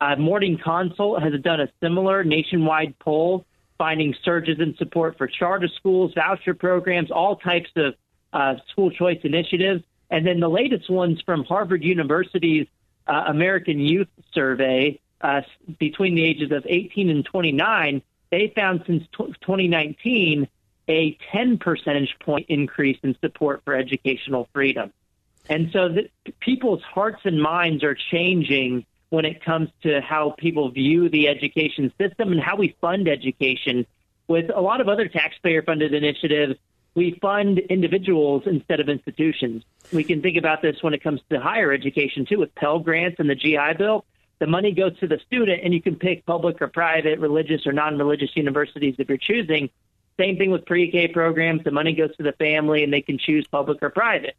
S18: Uh, Morning Consult has done a similar nationwide poll, finding surges in support for charter schools, voucher programs, all types of uh, school choice initiatives. And then the latest ones from Harvard University's uh, American Youth Survey uh, between the ages of 18 and 29, they found since t- 2019 a 10 percentage point increase in support for educational freedom. And so the, people's hearts and minds are changing when it comes to how people view the education system and how we fund education. With a lot of other taxpayer funded initiatives, we fund individuals instead of institutions. We can think about this when it comes to higher education too, with Pell Grants and the GI Bill. The money goes to the student, and you can pick public or private, religious or non religious universities if you're choosing. Same thing with pre K programs. The money goes to the family, and they can choose public or private.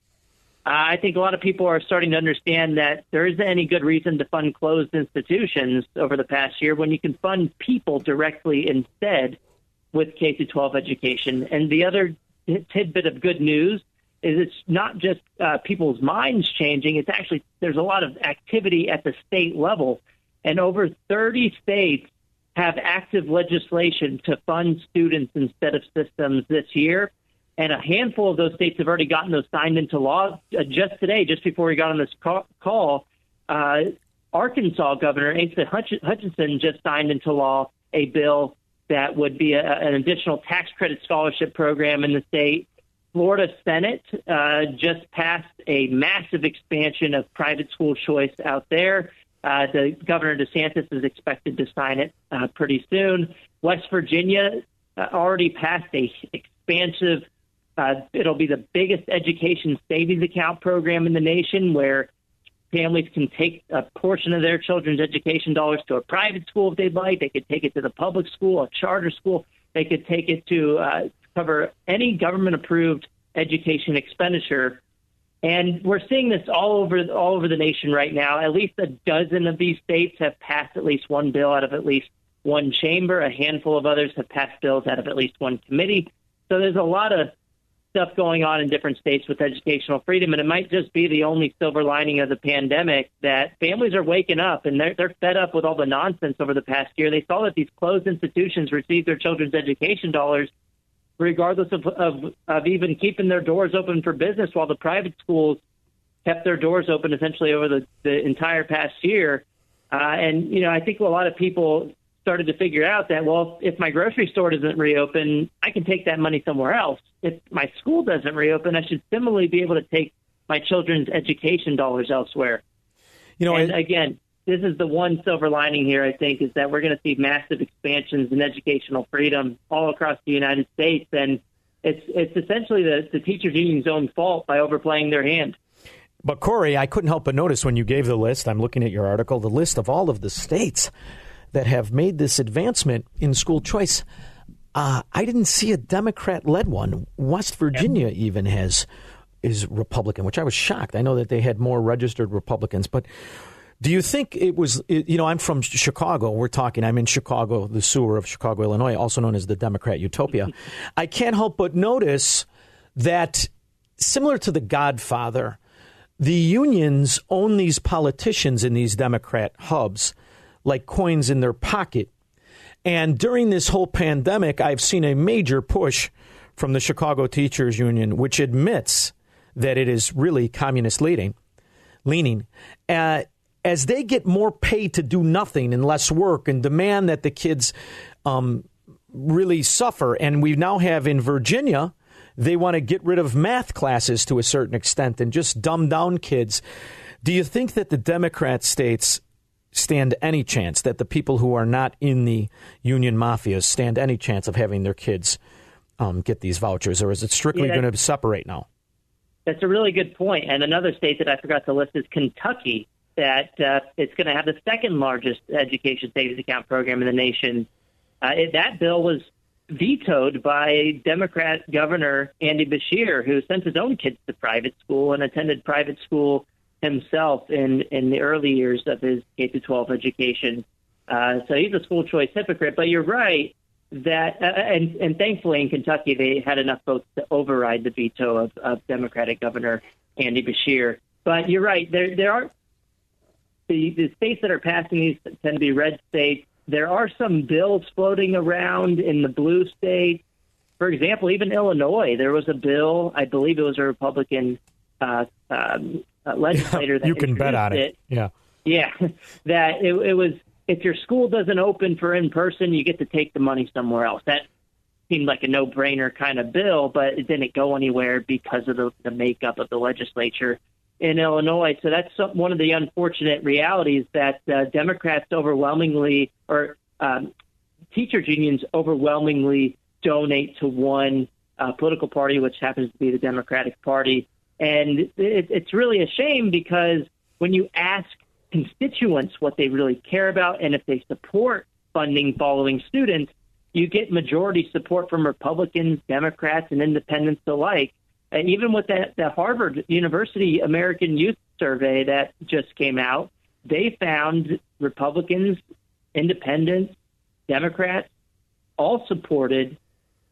S18: Uh, I think a lot of people are starting to understand that there isn't any good reason to fund closed institutions over the past year when you can fund people directly instead with K 12 education. And the other tidbit of good news is it's not just uh, people's minds changing, it's actually there's a lot of activity at the state level. And over 30 states have active legislation to fund students instead of systems this year. And a handful of those states have already gotten those signed into law. Uh, just today, just before we got on this call, uh, Arkansas Governor Asa Hutchinson just signed into law a bill that would be a, an additional tax credit scholarship program in the state Florida Senate uh, just passed a massive expansion of private school choice out there. Uh, the Governor DeSantis is expected to sign it uh, pretty soon. West Virginia uh, already passed a expansive. Uh, it'll be the biggest education savings account program in the nation, where families can take a portion of their children's education dollars to a private school if they'd like. They could take it to the public school, a charter school. They could take it to uh, cover any government approved education expenditure. And we're seeing this all over all over the nation right now. At least a dozen of these states have passed at least one bill out of at least one chamber. A handful of others have passed bills out of at least one committee. So there's a lot of stuff going on in different states with educational freedom, and it might just be the only silver lining of the pandemic that families are waking up and they're they're fed up with all the nonsense over the past year. They saw that these closed institutions received their children's education dollars regardless of, of, of even keeping their doors open for business while the private schools kept their doors open essentially over the, the entire past year. Uh, and, you know, I think a lot of people started to figure out that, well, if my grocery store doesn't reopen, I can take that money somewhere else. If my school doesn't reopen, I should similarly be able to take my children's education dollars elsewhere.
S2: You know,
S18: and again, this is the one silver lining here, I think, is that we're going to see massive expansions in educational freedom all across the United States. And it's, it's essentially the, the teachers' union's own fault by overplaying their hand.
S2: But Corey, I couldn't help but notice when you gave the list, I'm looking at your article, the list of all of the states that have made this advancement in school choice. Uh, I didn't see a Democrat led one. West Virginia even has is Republican, which I was shocked. I know that they had more registered Republicans, but do you think it was, you know, I'm from Chicago. We're talking, I'm in Chicago, the sewer of Chicago, Illinois, also known as the Democrat Utopia. I can't help but notice that, similar to The Godfather, the unions own these politicians in these Democrat hubs like coins in their pocket. And during this whole pandemic, I've seen a major push from the Chicago Teachers Union, which admits that it is really communist leading, leaning. Uh, as they get more paid to do nothing and less work and demand that the kids um, really suffer, and we now have in Virginia, they want to get rid of math classes to a certain extent and just dumb down kids. Do you think that the Democrat states stand any chance that the people who are not in the union mafias stand any chance of having their kids um, get these vouchers, or is it strictly
S18: Yeah,
S2: going to separate now?
S18: That's a really good point. And another state that I forgot to list is Kentucky, that uh, it's going to have the second largest education savings account program in the nation. Uh, it, that bill was vetoed by Democrat Governor Andy Beshear, who sent his own kids to private school and attended private school himself in, in the early years of his K 12 education. Uh, so he's a school choice hypocrite. But you're right that, uh, and, and thankfully in Kentucky, they had enough votes to override the veto of, of Democratic Governor Andy Beshear. But you're right. There, there are the, the states that are passing these tend to be red states. There are some bills floating around in the blue states. For example, even Illinois, there was a bill. I believe it was a Republican uh, um, uh, legislator that
S2: you can bet on
S18: introduced
S2: it. Yeah.
S18: yeah, that it, it was if your school doesn't open for in person, you get to take the money somewhere else. That seemed like a no-brainer kind of bill, but it didn't go anywhere because of the, the makeup of the legislature in Illinois. So that's some, one of the unfortunate realities that uh, Democrats overwhelmingly, or um, teachers unions overwhelmingly donate to one uh, political party, which happens to be the Democratic Party. And it, it's really a shame because when you ask constituents what they really care about and if they support funding following students, you get majority support from Republicans, Democrats, and independents alike. And even with that, the Harvard University American Youth Survey that just came out, they found Republicans, independents, Democrats all supported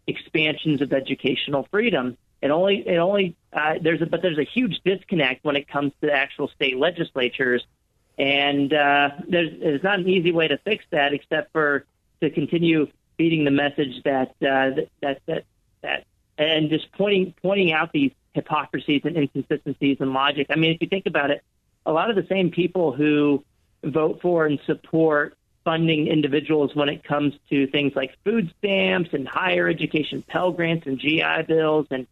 S18: expansions of educational freedom. It only, it only, uh, there's a, but there's a huge disconnect when it comes to actual state legislatures, and uh, there's, there's not an easy way to fix that except for to continue feeding the message that uh, that that that and just pointing pointing out these hypocrisies and inconsistencies in logic. I mean, if you think about it, a lot of the same people who vote for and support funding individuals when it comes to things like food stamps and higher education Pell grants and GI bills and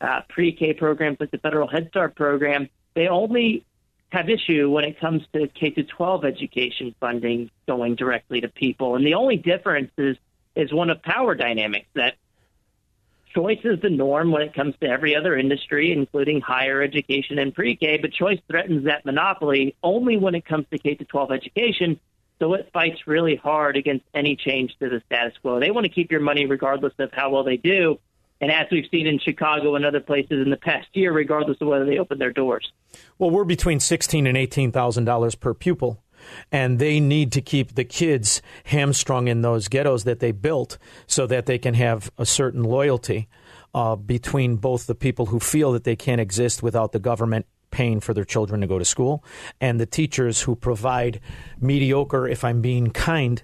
S18: uh, pre-K programs like the federal Head Start program, they only have issue when it comes to K to 12 education funding going directly to people. And the only difference is is one of power dynamics that choice is the norm when it comes to every other industry, including higher education and pre-K. But choice threatens that monopoly only when it comes to K to 12 education. So it fights really hard against any change to the status quo. They want to keep your money regardless of how well they do. And as we've seen in Chicago and other places in the past year, regardless of whether they open their doors.
S2: Well, we're between sixteen and eighteen thousand dollars per pupil, and they need to keep the kids hamstrung in those ghettos that they built, so that they can have a certain loyalty uh, between both the people who feel that they can't exist without the government paying for their children to go to school, and the teachers who provide mediocre, if I'm being kind,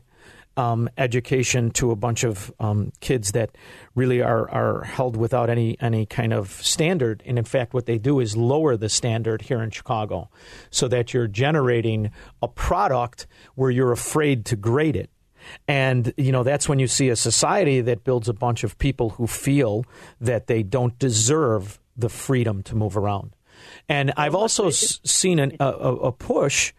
S2: um, education to a bunch of um, kids that really are, are held without any, any kind of standard. And in fact, what they do is lower the standard here in Chicago so that you're generating a product where you're afraid to grade it. And, you know, that's when you see a society that builds a bunch of people who feel that they don't deserve the freedom to move around. And I've also s- seen an, a, a a push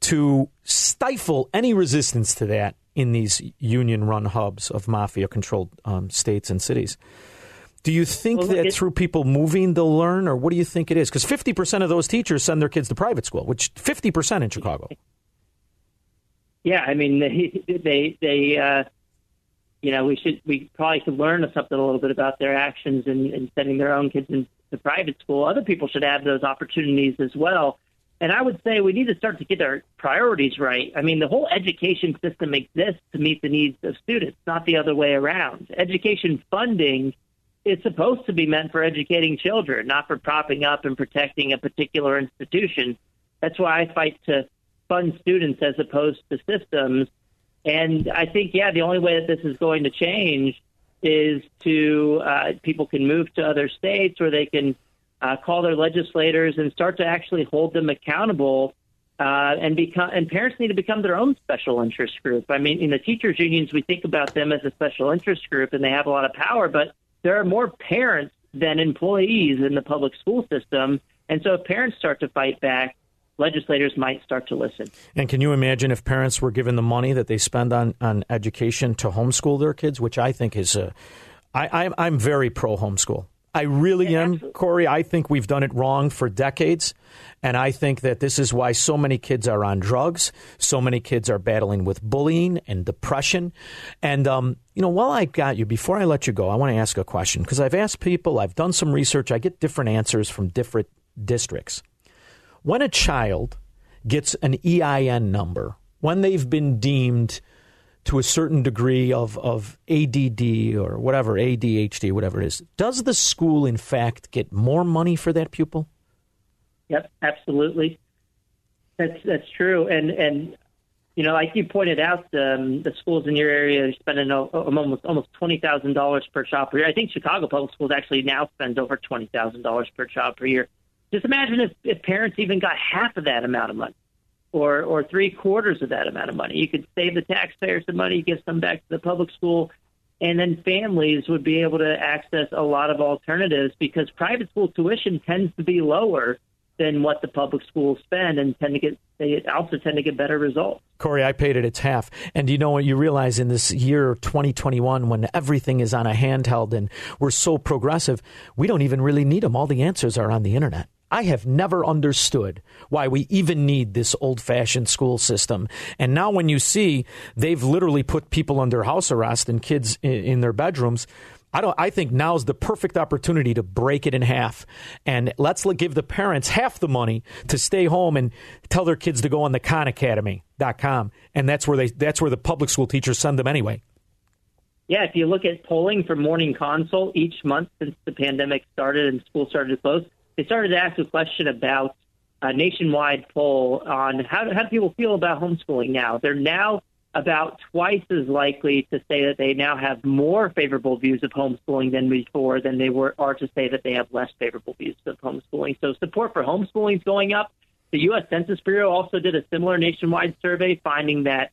S2: to stifle any resistance to that in these union run hubs of mafia controlled um, states and cities. Do you think
S18: Well,
S2: that
S18: it-
S2: through people moving they'll learn, or what do you think it is? Because 50% of those teachers send their kids to private school, which 50% in Chicago.
S18: Yeah, I mean they they, they uh, you know we should we probably could learn something a little bit about their actions in sending their own kids into private school. Other people should have those opportunities as well. And I would say we need to start to get our priorities right. I mean, the whole education system exists to meet the needs of students, not the other way around. Education funding is supposed to be meant for educating children, not for propping up and protecting a particular institution. That's why I fight to fund students as opposed to systems. And I think, yeah, the only way that this is going to change is to uh, people can move to other states or they can uh, call their legislators and start to actually hold them accountable. Uh, and become and parents need to become their own special interest group. I mean, in the teachers unions, we think about them as a special interest group, and they have a lot of power. But there are more parents than employees in the public school system, and so if parents start to fight back, legislators might start to listen.
S2: And can you imagine if parents were given the money that they spend on, on education to homeschool their kids, which I think is a. I, I'm, I'm very pro homeschool. I really am, Corey. I think we've done it wrong for decades. And I think that this is why so many kids are on drugs. So many kids are battling with bullying and depression. And, um, you know, while I got you, before I let you go, I want to ask a question because I've asked people, I've done some research, I get different answers from different districts. When a child gets an EIN number, when they've been deemed to a certain degree of, of ADD or whatever, ADHD, whatever it is, does the school in fact get more money for that pupil?
S18: Yep, absolutely. That's that's true, and and you know, like you pointed out, um, the schools in your area are spending almost almost twenty thousand dollars per child per year. I think Chicago Public Schools actually now spends over twenty thousand dollars per child per year. Just imagine if, if parents even got half of that amount of money, or or three quarters of that amount of money. You could save the taxpayers some money, give some back to the public school, and then families would be able to access a lot of alternatives because private school tuition tends to be lower than what the public schools spend and tend to get they also tend to get better results.
S2: Corey, I paid it its half. And you know what? You realize in this year 2021, when everything is on a handheld and we're so progressive, we don't even really need them. All the answers are on the internet. I have never understood why we even need this old fashioned school system. And now, when you see they've literally put people under house arrest and kids in, their bedrooms, I don't. I think now's the perfect opportunity to break it in half, and let's give the parents half the money to stay home and tell their kids to go on the Khan khanacademy.com, and that's where they. That's where the public school teachers send them anyway.
S18: Yeah, if you look at polling for Morning Consult each month since the pandemic started and school started to close, they started to ask a question about a nationwide poll on how how do people feel about homeschooling now. They're now about twice as likely to say that they now have more favorable views of homeschooling than before than they were are to say that they have less favorable views of homeschooling. So support for homeschooling is going up. The U.S. Census Bureau also did a similar nationwide survey, finding that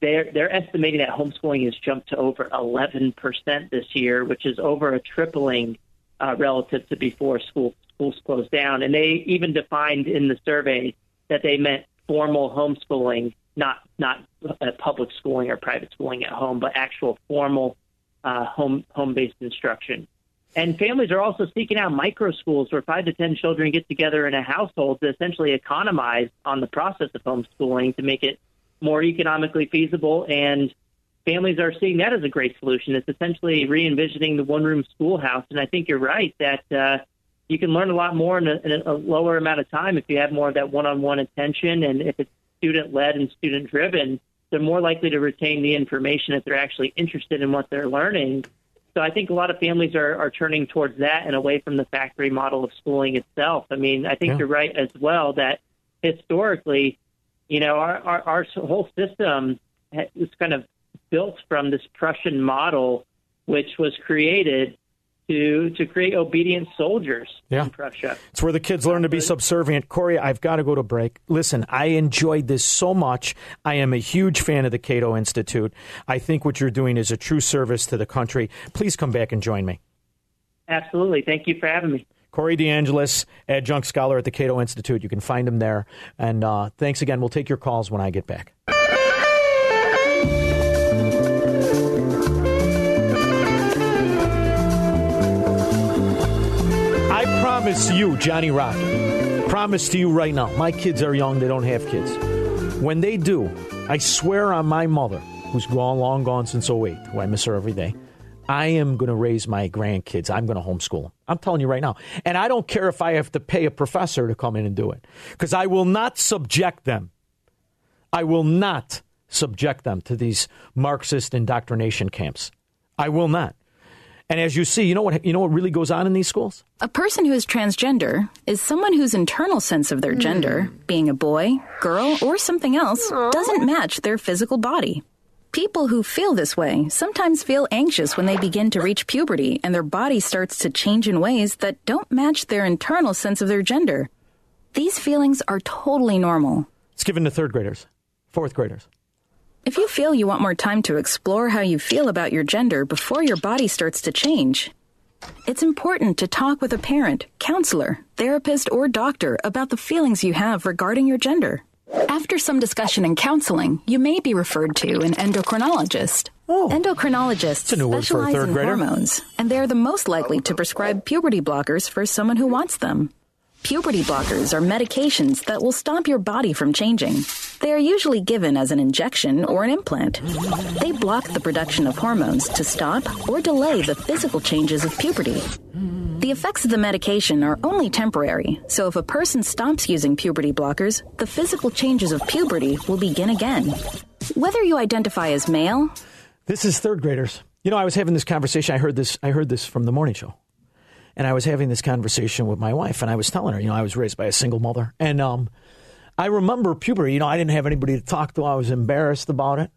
S18: they're they're estimating that homeschooling has jumped to over 11 percent this year, which is over a tripling uh, relative to before school schools closed down. And they even defined in the survey that they meant formal homeschooling, not not uh, public schooling or private schooling at home, but actual formal uh, home home based instruction. And families are also seeking out micro schools where five to ten children get together in a household to essentially economize on the process of homeschooling to make it more economically feasible. And families are seeing that as a great solution. It's essentially re envisioning the one room schoolhouse. And I think you're right that uh, you can learn a lot more in a, in a lower amount of time if you have more of that one on one attention. And if it's student led and student driven, they're more likely to retain the information if they're actually interested in what they're learning. So I think a lot of families are, are turning towards that and away from the factory model of schooling itself. I mean, I think
S2: Yeah.
S18: you're right as well that historically, you know, our, our, our whole system was kind of built from this Prussian model, which was created to to create obedient soldiers
S2: Yeah.
S18: in Prussia.
S2: It's where the kids learn to be subservient. Corey, I've got to go to break. Listen, I enjoyed this so much. I am a huge fan of the Cato Institute. I think what you're doing is a true service to the country. Please come back and join me.
S18: Absolutely. Thank you for having me.
S2: Corey DeAngelis, adjunct scholar at the Cato Institute. You can find him there. And uh, thanks again. We'll take your calls when I get back. Promise to you, Johnny Rock, promise to you right now, my kids are young, they don't have kids. When they do, I swear on my mother, who's gone long gone since 08, who I miss her every day, I am going to raise my grandkids. I'm going to homeschool them. I'm telling you right now. And I don't care if I have to pay a professor to come in and do it, because I will not subject them. I will not subject them to these Marxist indoctrination camps. I will not. And as you see, you know what you know what really goes on in these schools?
S19: A person who is transgender is someone whose internal sense of their hmm. gender, being a boy, girl, or something else, doesn't match their physical body. People who feel this way sometimes feel anxious when they begin to reach puberty and their body starts to change in ways that don't match their internal sense of their gender. These feelings are totally normal.
S2: It's given to third graders, fourth graders.
S19: If you feel you want more time to explore how you feel about your gender before your body starts to change, it's important to talk with a parent, counselor, therapist, or doctor about the feelings you have regarding your gender. After some discussion and counseling, you may be referred to an endocrinologist. Oh, Endocrinologists
S2: a new word for a
S19: specialize in
S2: grader.
S19: hormones, and they're the most likely to prescribe puberty blockers for someone who wants them. Puberty blockers are medications that will stop your body from changing. They are usually given as an injection or an implant. They block the production of hormones to stop or delay the physical changes of puberty. The effects of the medication are only temporary, so if a person stops using puberty blockers, the physical changes of puberty will begin again. Whether you identify as male,
S2: This is third graders. You know, I was having this conversation. I heard this. I heard this from the morning show, and I was having this conversation with my wife, and I was telling her, you know, I was raised by a single mother, and um, I remember puberty. You know, I didn't have anybody to talk to. I was embarrassed about it,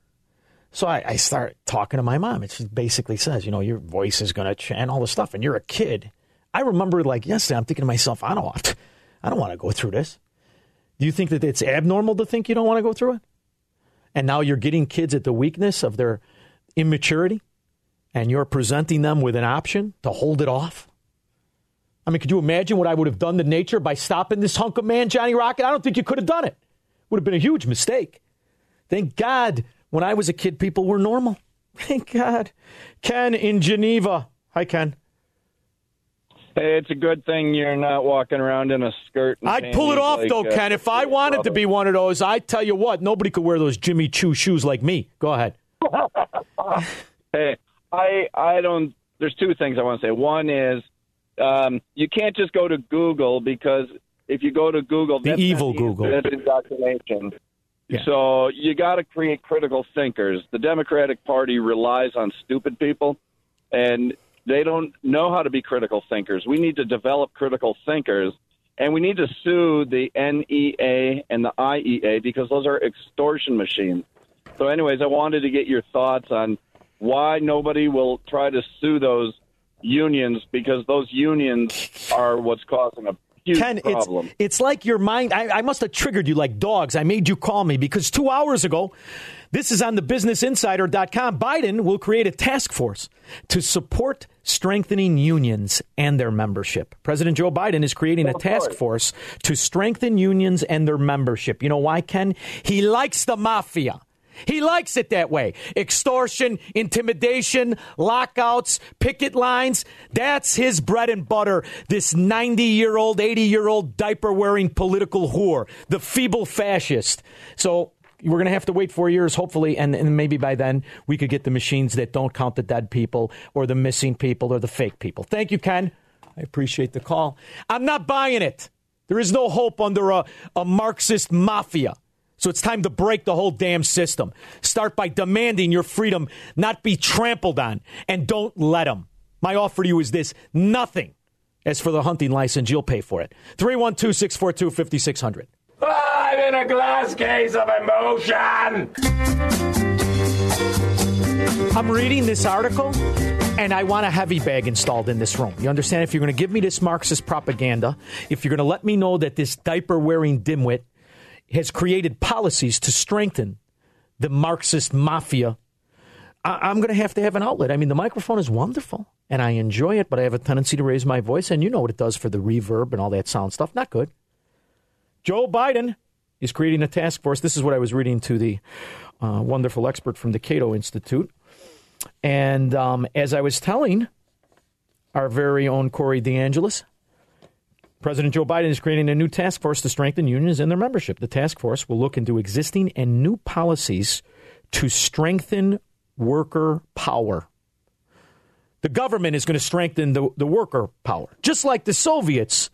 S2: so I, I start talking to my mom, and she basically says, you know, your voice is going to change, all this stuff, and you're a kid. I remember like yesterday. I'm thinking to myself, I don't want, I don't want to go through this. Do you think that it's abnormal to think you don't want to go through it? And now you're getting kids at the weakness of their immaturity and you're presenting them with an option to hold it off? I mean, could you imagine what I would have done to nature by stopping this hunk of man, Johnny Rocket? I don't think you could have done it. Would have been a huge mistake. Thank God when I was a kid, people were normal. Thank God. Ken in Geneva. Hi, Ken.
S20: Hey, it's a good thing you're not walking around in a skirt. And
S2: I'd pull it off,
S20: like,
S2: though,
S20: uh,
S2: Ken. If I wanted to be one of those, I tell you what, nobody could wear those Jimmy Choo shoes like me. Go ahead.
S20: hey, I I don't. There's two things I want to say. One is um, you can't just go to Google because if you go to Google,
S2: The evil Google.
S20: That's indoctrination. So you got to create critical thinkers. The Democratic Party relies on stupid people, and they don't know how to be critical thinkers. We need to develop critical thinkers, and we need to sue the NEA and the IEA because those are extortion machines. So, anyways, I wanted to get your thoughts on why nobody will try to sue those unions because those unions are what's causing a huge
S2: Ken, it's,
S20: problem.
S2: it's like your mind. I, I must have triggered you like dogs. I made you call me because two hours ago, This is on the businessinsider.com. Biden will create a task force to support strengthening unions and their membership. President Joe Biden is creating a task force to strengthen unions and their membership. You know why, Ken? He likes the mafia. He likes it that way. Extortion, intimidation, lockouts, picket lines. That's his bread and butter. This 90 year old, 80 year old diaper wearing political whore, the feeble fascist. So we're going to have to wait four years, hopefully, and, and maybe by then we could get the machines that don't count the dead people or the missing people or the fake people. Thank you, Ken. I appreciate the call. I'm not buying it. There is no hope under a, a Marxist mafia. So it's time to break the whole damn system. Start by demanding your freedom not be trampled on, and don't let them. My offer to you is this nothing. As for the hunting license, you'll pay for it. 312 642 5600.
S1: I'm in a glass case of emotion.
S2: I'm reading this article and I want a heavy bag installed in this room. You understand? If you're going to give me this Marxist propaganda, if you're going to let me know that this diaper wearing dimwit has created policies to strengthen the Marxist mafia, I- am going to have to have an outlet. I mean, the microphone is wonderful and I enjoy it, but I have a tendency to raise my voice, and you know what it does for the reverb and all that sound stuff. Not good. Joe Biden is creating a task force. This is what I was reading to the uh, wonderful expert from the Cato Institute. And um, as I was telling our very own Corey DeAngelis, President Joe Biden is creating a new task force to strengthen unions and their membership. The task force will look into existing and new policies to strengthen worker power. The government is going to strengthen the, the worker power, just like the Soviets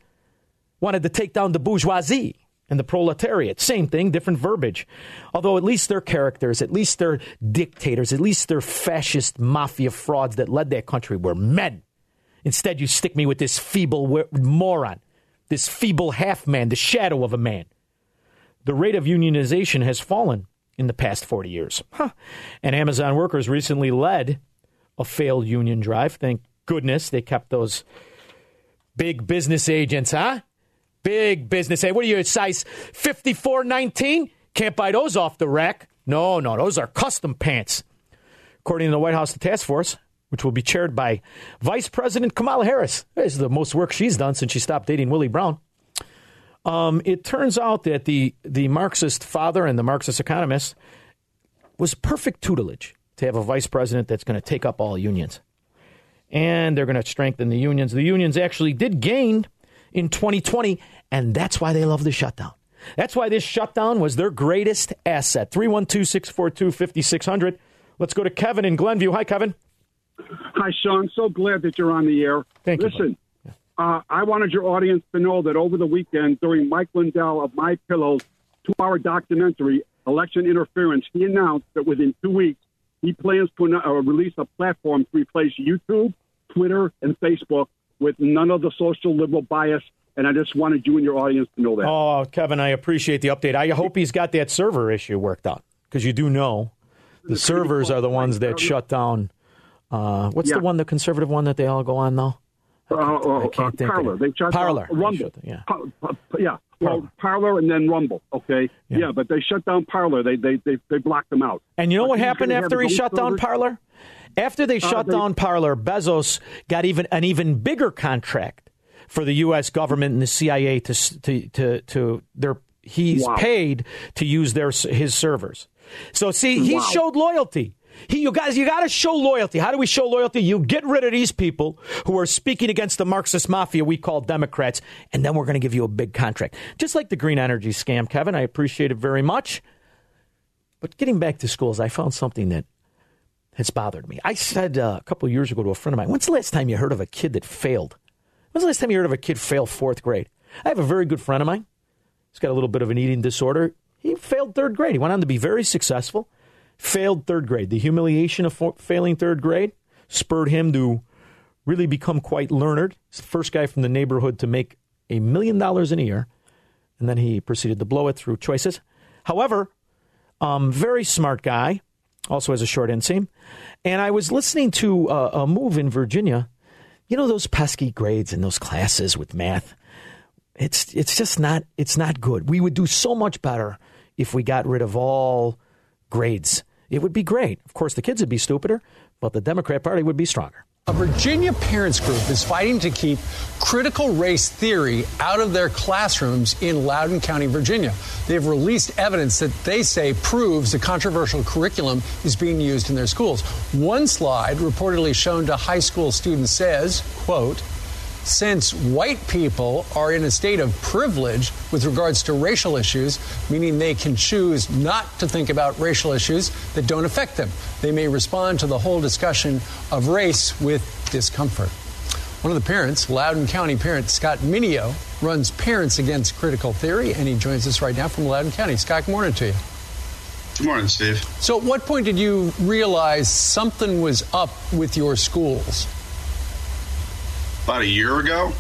S2: wanted to take down the bourgeoisie and the proletariat. Same thing, different verbiage. Although at least they're characters, at least they're dictators, at least they're fascist mafia frauds that led that country were men. Instead, you stick me with this feeble moron, this feeble half man, the shadow of a man. The rate of unionization has fallen in the past 40 years. Huh. And Amazon workers recently led a failed union drive. Thank goodness they kept those big business agents, huh? Big business. Hey, what are you, size 5419? Can't buy those off the rack. No, no, those are custom pants. According to the White House Task Force, which will be chaired by Vice President Kamala Harris. This is the most work she's done since she stopped dating Willie Brown. Um, it turns out that the, the Marxist father and the Marxist economist was perfect tutelage to have a vice president that's going to take up all unions. And they're going to strengthen the unions. The unions actually did gain in 2020, and that's why they love the shutdown. That's why this shutdown was their greatest asset. 312 642 5600. Let's go to Kevin in Glenview. Hi, Kevin.
S21: Hi, Shaun. So glad that you're on the air.
S2: Thank you.
S21: Listen, uh, I wanted your audience to know that over the weekend, during Mike Lindell of My Pillow's two-hour documentary, Election Interference, he announced that within two weeks he plans to uh, release a platform to replace YouTube, Twitter, and Facebook with none of the social liberal bias. And I just wanted you and your audience to know that.
S2: Oh, Kevin, I appreciate the update. I hope he's got that server issue worked out because you do know the servers are the ones that shut down. Uh, what's
S21: Yeah.
S2: the one, the conservative one that they all go on now?
S21: Uh, uh,
S2: I can't
S21: uh,
S2: Parler.
S21: They shut
S2: Parler.
S21: down Rumble.
S2: yeah.
S21: Pa- yeah. Well, Parler and then Rumble. Okay. Yeah. but they shut down Parler. They they they, they blocked them out.
S2: And you know
S21: But
S2: what happened after he shut down. Parler? After they
S21: Uh,
S2: shut
S21: they-
S2: down Parler, Bezos got even an even bigger contract for the U.S. government and the CIA to to to, to their. He's
S21: Wow.
S2: paid to use their his servers. So see, he
S21: Wow.
S2: showed loyalty. He, you guys, you got to show loyalty. How do we show loyalty? You get rid of these people who are speaking against the Marxist mafia we call Democrats, and then we're going to give you a big contract, just like the green energy scam. Kevin, I appreciate it very much. But getting back to schools, I found something that has bothered me. I said uh, a couple years ago to a friend of mine, "When's the last time you heard of a kid that failed? When's the last time you heard of a kid fail fourth grade?" I have a very good friend of mine. He's got a little bit of an eating disorder. He failed third grade. He went on to be very successful. Failed third grade. The humiliation of fa- failing third grade spurred him to really become quite learned. He's the first guy from the neighborhood to make a million dollars in a year, and then he proceeded to blow it through choices. However, um, very smart guy, also has a short inseam. And I was listening to uh, a move in Virginia. You know those pesky grades in those classes with math. It's it's just not it's not good. We would do so much better if we got rid of all grades. It would be great. Of course, the kids would be stupider, but the Democrat Party would be stronger.
S22: A Virginia parents group is fighting to keep critical race theory out of their classrooms in Loudoun County, Virginia. They've released evidence that they say proves the controversial curriculum is being used in their schools. One slide reportedly shown to high school students says, quote, since white people are in a state of privilege with regards to racial issues, meaning they can choose not to think about racial issues that don't affect them. They may respond to the whole discussion of race with discomfort. One of the parents, Loudoun County parent Scott Mineo, runs Parents Against Critical Theory, and he joins us right now from Loudoun County. Scott, good morning to you.
S23: Good morning, Steve.
S22: So, at what point did you realize something was up with your schools?
S23: About a year ago.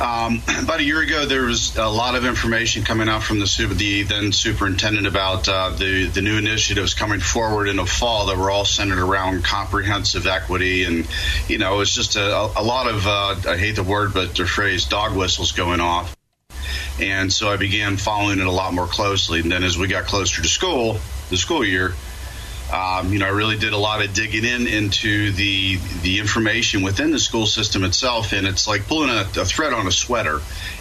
S23: Um, about a year ago, there was a lot of information coming out from the, super, the then superintendent about uh, the the new initiatives coming forward in the fall that were all centered around comprehensive equity, and you know, it's just a, a lot of uh, I hate the word, but the phrase dog whistles going off. And so I began following it a lot more closely. And then as we got closer to school, the school year, um, you know, I really did a lot of digging in into the the information within the school system itself, and it's like pulling a, a thread on a sweater.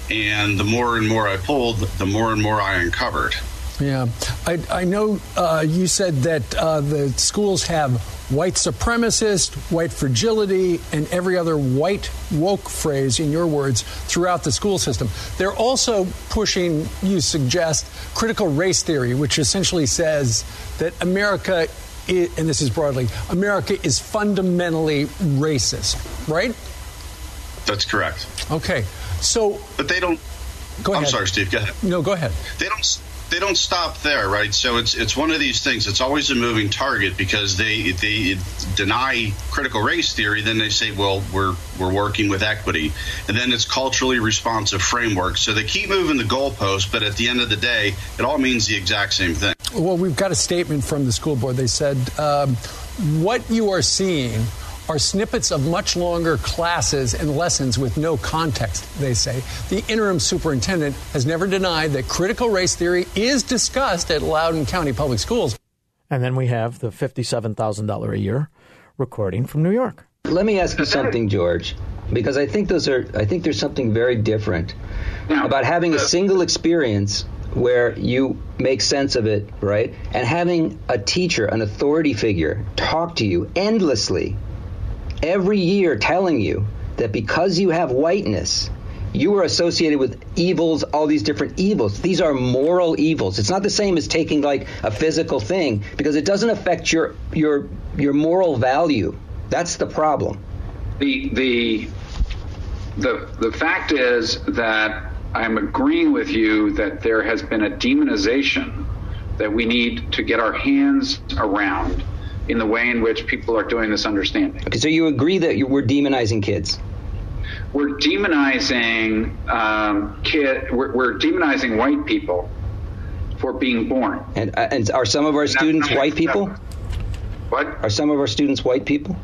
S23: And the more and more I pulled, the more and more I uncovered.
S22: Yeah, I, I know uh, you said that uh, the schools have white supremacist, white fragility, and every other white woke phrase, in your words, throughout the school system. They're also pushing, you suggest, critical race theory, which essentially says that America, i and this is broadly, America is fundamentally racist, right?
S23: That's correct.
S22: Okay, so.
S23: But they don't.
S22: Go
S23: I'm sorry, Steve. Go ahead.
S22: No, go ahead.
S23: They don't. They don't stop there, right? So it's it's one of these things. It's always a moving target because they they deny critical race theory. Then they say, well, we're we're working with equity, and then it's culturally responsive framework. So they keep moving the goalpost, but at the end of the day, it all means the exact same thing.
S22: Well, we've got a statement from the school board. They said, um, what you are seeing are snippets of much longer classes and lessons with no context, they say. The interim superintendent has never denied that critical race theory is discussed at Loudoun County Public Schools.
S2: And then we have the $57,000 a year recording from New York.
S24: Let me ask you something, George, because I think those are I think there's something very different about having a single experience where you make sense of it, right? And having a teacher, an authority figure talk to you endlessly every year telling you that because you have whiteness, you are associated with evils, all these different evils. These are moral evils. It's not the same as taking like a physical thing because it doesn't affect your your your moral value. That's the problem.
S25: The the the the fact is that I'm agreeing with you that there has been a demonization that we need to get our hands around in the way in which people are doing this understanding.
S24: Okay, so you agree that you, we're demonizing kids?
S25: We're demonizing um, kid. We're, we're demonizing white people for being born.
S24: And uh, and are some of our students white people?
S25: What?
S24: Are some of our students white people?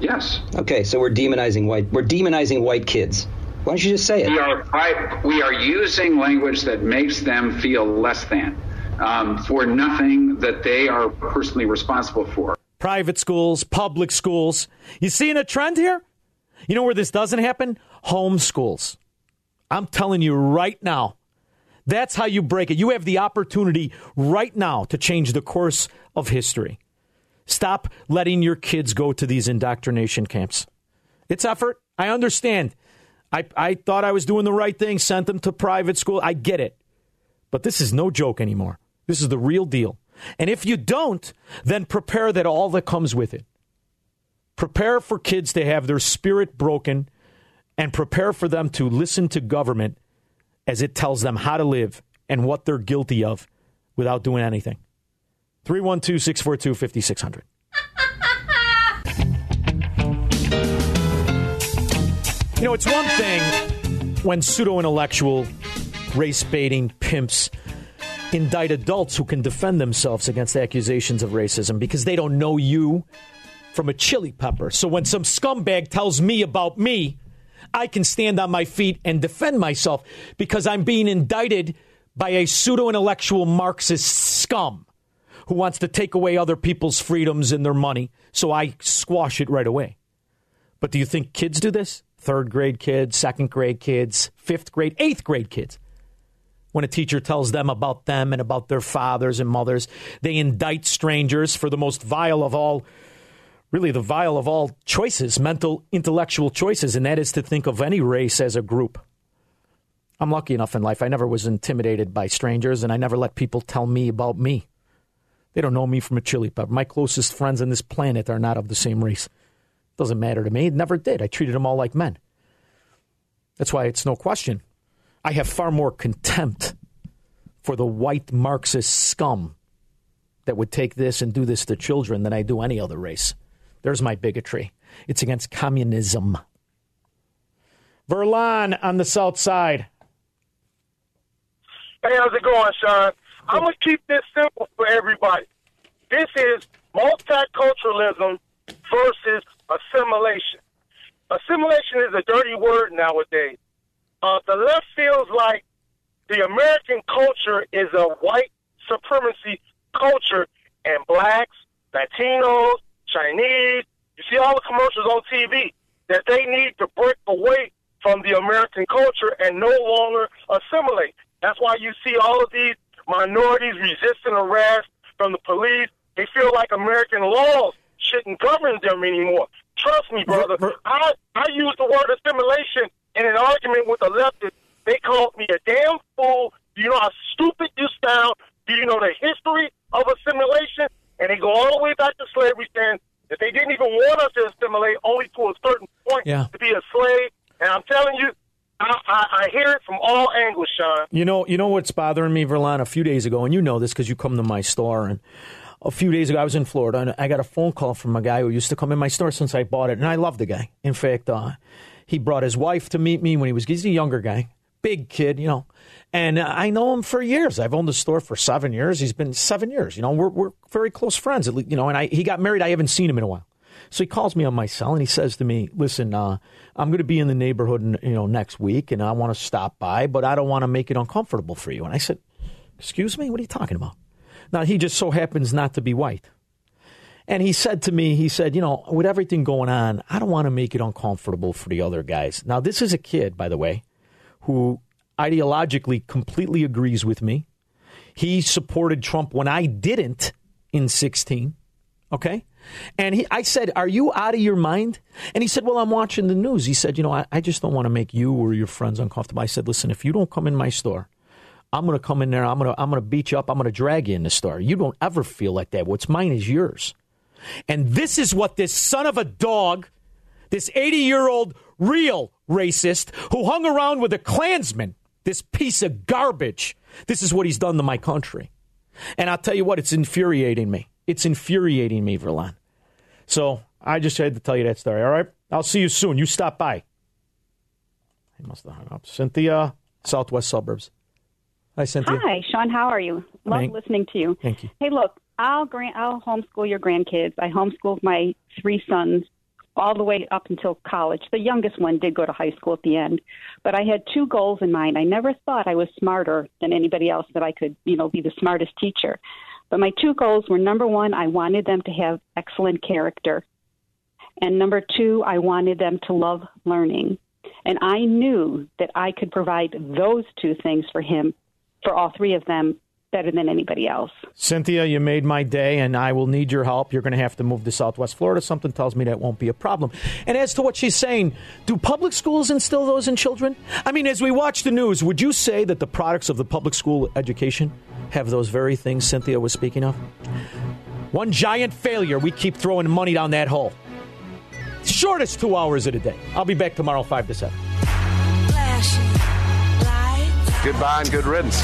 S25: Yes.
S24: Okay, so we're demonizing white. We're demonizing white kids. Why don't you just say it?
S25: We are, we are using language that makes them feel less than um, for nothing that they are personally responsible for.
S2: Private schools, public schools. You seeing a trend here? You know where this doesn't happen? Home schools. I'm telling you right now. That's how you break it. You have the opportunity right now to change the course of history. Stop letting your kids go to these indoctrination camps. It's effort. I understand. I, I thought I was doing the right thing, sent them to private school. I get it. But this is no joke anymore. This is the real deal. And if you don't, then prepare that all that comes with it. Prepare for kids to have their spirit broken and prepare for them to listen to government as it tells them how to live and what they're guilty of without doing anything. 312 642 5600. You know, it's one thing when pseudo intellectual, race baiting pimps indict adults who can defend themselves against accusations of racism because they don't know you from a chili pepper. So when some scumbag tells me about me, I can stand on my feet and defend myself because I'm being indicted by a pseudo intellectual Marxist scum. who wants to take away other people's freedoms and their money, so I squash it right away. But do you think kids do this? Third grade kids, second grade kids, fifth grade, eighth grade kids. When a teacher tells them about them and about their fathers and mothers, they indict strangers for the most vile of all, really the vile of all choices, mental, intellectual choices, and that is to think of any race as a group. I'm lucky enough in life. I never was intimidated by strangers, and I never let people tell me about me. They don't know me from a chili pepper. My closest friends on this planet are not of the same race. Doesn't matter to me. It never did. I treated them all like men. That's why it's no question. I have far more contempt for the white Marxist scum that would take this and do this to children than I do any other race. There's my bigotry. It's against communism. Verlon on the south side.
S26: Hey, how's it going, Shaun? I'm gonna keep this simple for everybody. This is multiculturalism versus assimilation. Assimilation is a dirty word nowadays. Uh, the left feels like the American culture is a white supremacy culture, and blacks, Latinos, Chinese, you see all the commercials on TV that they need to break away from the American culture and no longer assimilate. That's why you see all of these minorities resisting arrest from the police. They feel like American laws shouldn't govern them anymore. Trust me, brother. I I use the word assimilation in an argument with a leftist. They called me a damn fool. Do you know how stupid you sound? Do you know the history of assimilation? And they go all the way back to slavery, saying that they didn't even want us to assimilate, only to a certain point
S2: Yeah.
S26: to be a slave. And I'm telling you, I, I, I hear it from all angles, Shaun.
S2: You know, you know what's bothering me, Verlon. A few days ago, and you know this because you come to my store. And a few days ago, I was in Florida, and I got a phone call from a guy who used to come in my store since I bought it, and I love the guy. In fact, uh, he brought his wife to meet me when he was he's a younger guy, big kid, you know. And I know him for years. I've owned the store for seven years. He's been seven years. You know, we're we're very close friends. Least, you know, and I he got married. I haven't seen him in a while. So he calls me on my cell and he says to me, "Listen, uh, I'm going to be in the neighborhood, you know, next week, and I want to stop by, but I don't want to make it uncomfortable for you." And I said, "Excuse me, what are you talking about?" Now he just so happens not to be white, and he said to me, he said, "You know, with everything going on, I don't want to make it uncomfortable for the other guys." Now this is a kid, by the way, who ideologically completely agrees with me. He supported Trump when I didn't in 16. Okay. And he, I said, Are you out of your mind? And he said, Well, I'm watching the news. He said, You know, I, I just don't want to make you or your friends uncomfortable. I said, Listen, if you don't come in my store, I'm going to come in there. I'm going to I'm going to beat you up. I'm going to drag you in the store. You don't ever feel like that. What's mine is yours. And this is what this son of a dog, this 80 year old real racist who hung around with a Klansman, this piece of garbage, this is what he's done to my country. And I'll tell you what, it's infuriating me. It's infuriating me, Verlon. So I just had to tell you that story. All right. I'll see you soon. You stop by. He must have hung up. Cynthia, Southwest Suburbs. Hi, Cynthia.
S27: Hi, Shaun. How are you? Love
S2: Thank-
S27: listening to you.
S2: Thank you.
S27: Hey, look, I'll grant, I'll homeschool your grandkids. I homeschooled my three sons all the way up until college. The youngest one did go to high school at the end, but I had two goals in mind. I never thought I was smarter than anybody else that I could, you know, be the smartest teacher. But my two goals were number one, I wanted them to have excellent character. And number two, I wanted them to love learning. And I knew that I could provide those two things for him, for all three of them, better than anybody else.
S2: Cynthia, you made my day, and I will need your help. You're going to have to move to Southwest Florida. Something tells me that won't be a problem. And as to what she's saying, do public schools instill those in children? I mean, as we watch the news, would you say that the products of the public school education have those very things Cynthia was speaking of? One giant failure. We keep throwing money down that hole. Shortest two hours of the day. I'll be back tomorrow, 5 to 7.
S14: Goodbye and good riddance.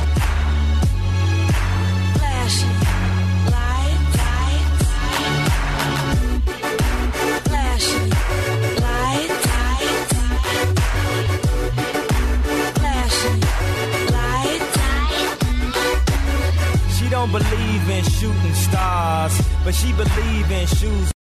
S28: She don't believe in shooting stars, but she believe in shoes.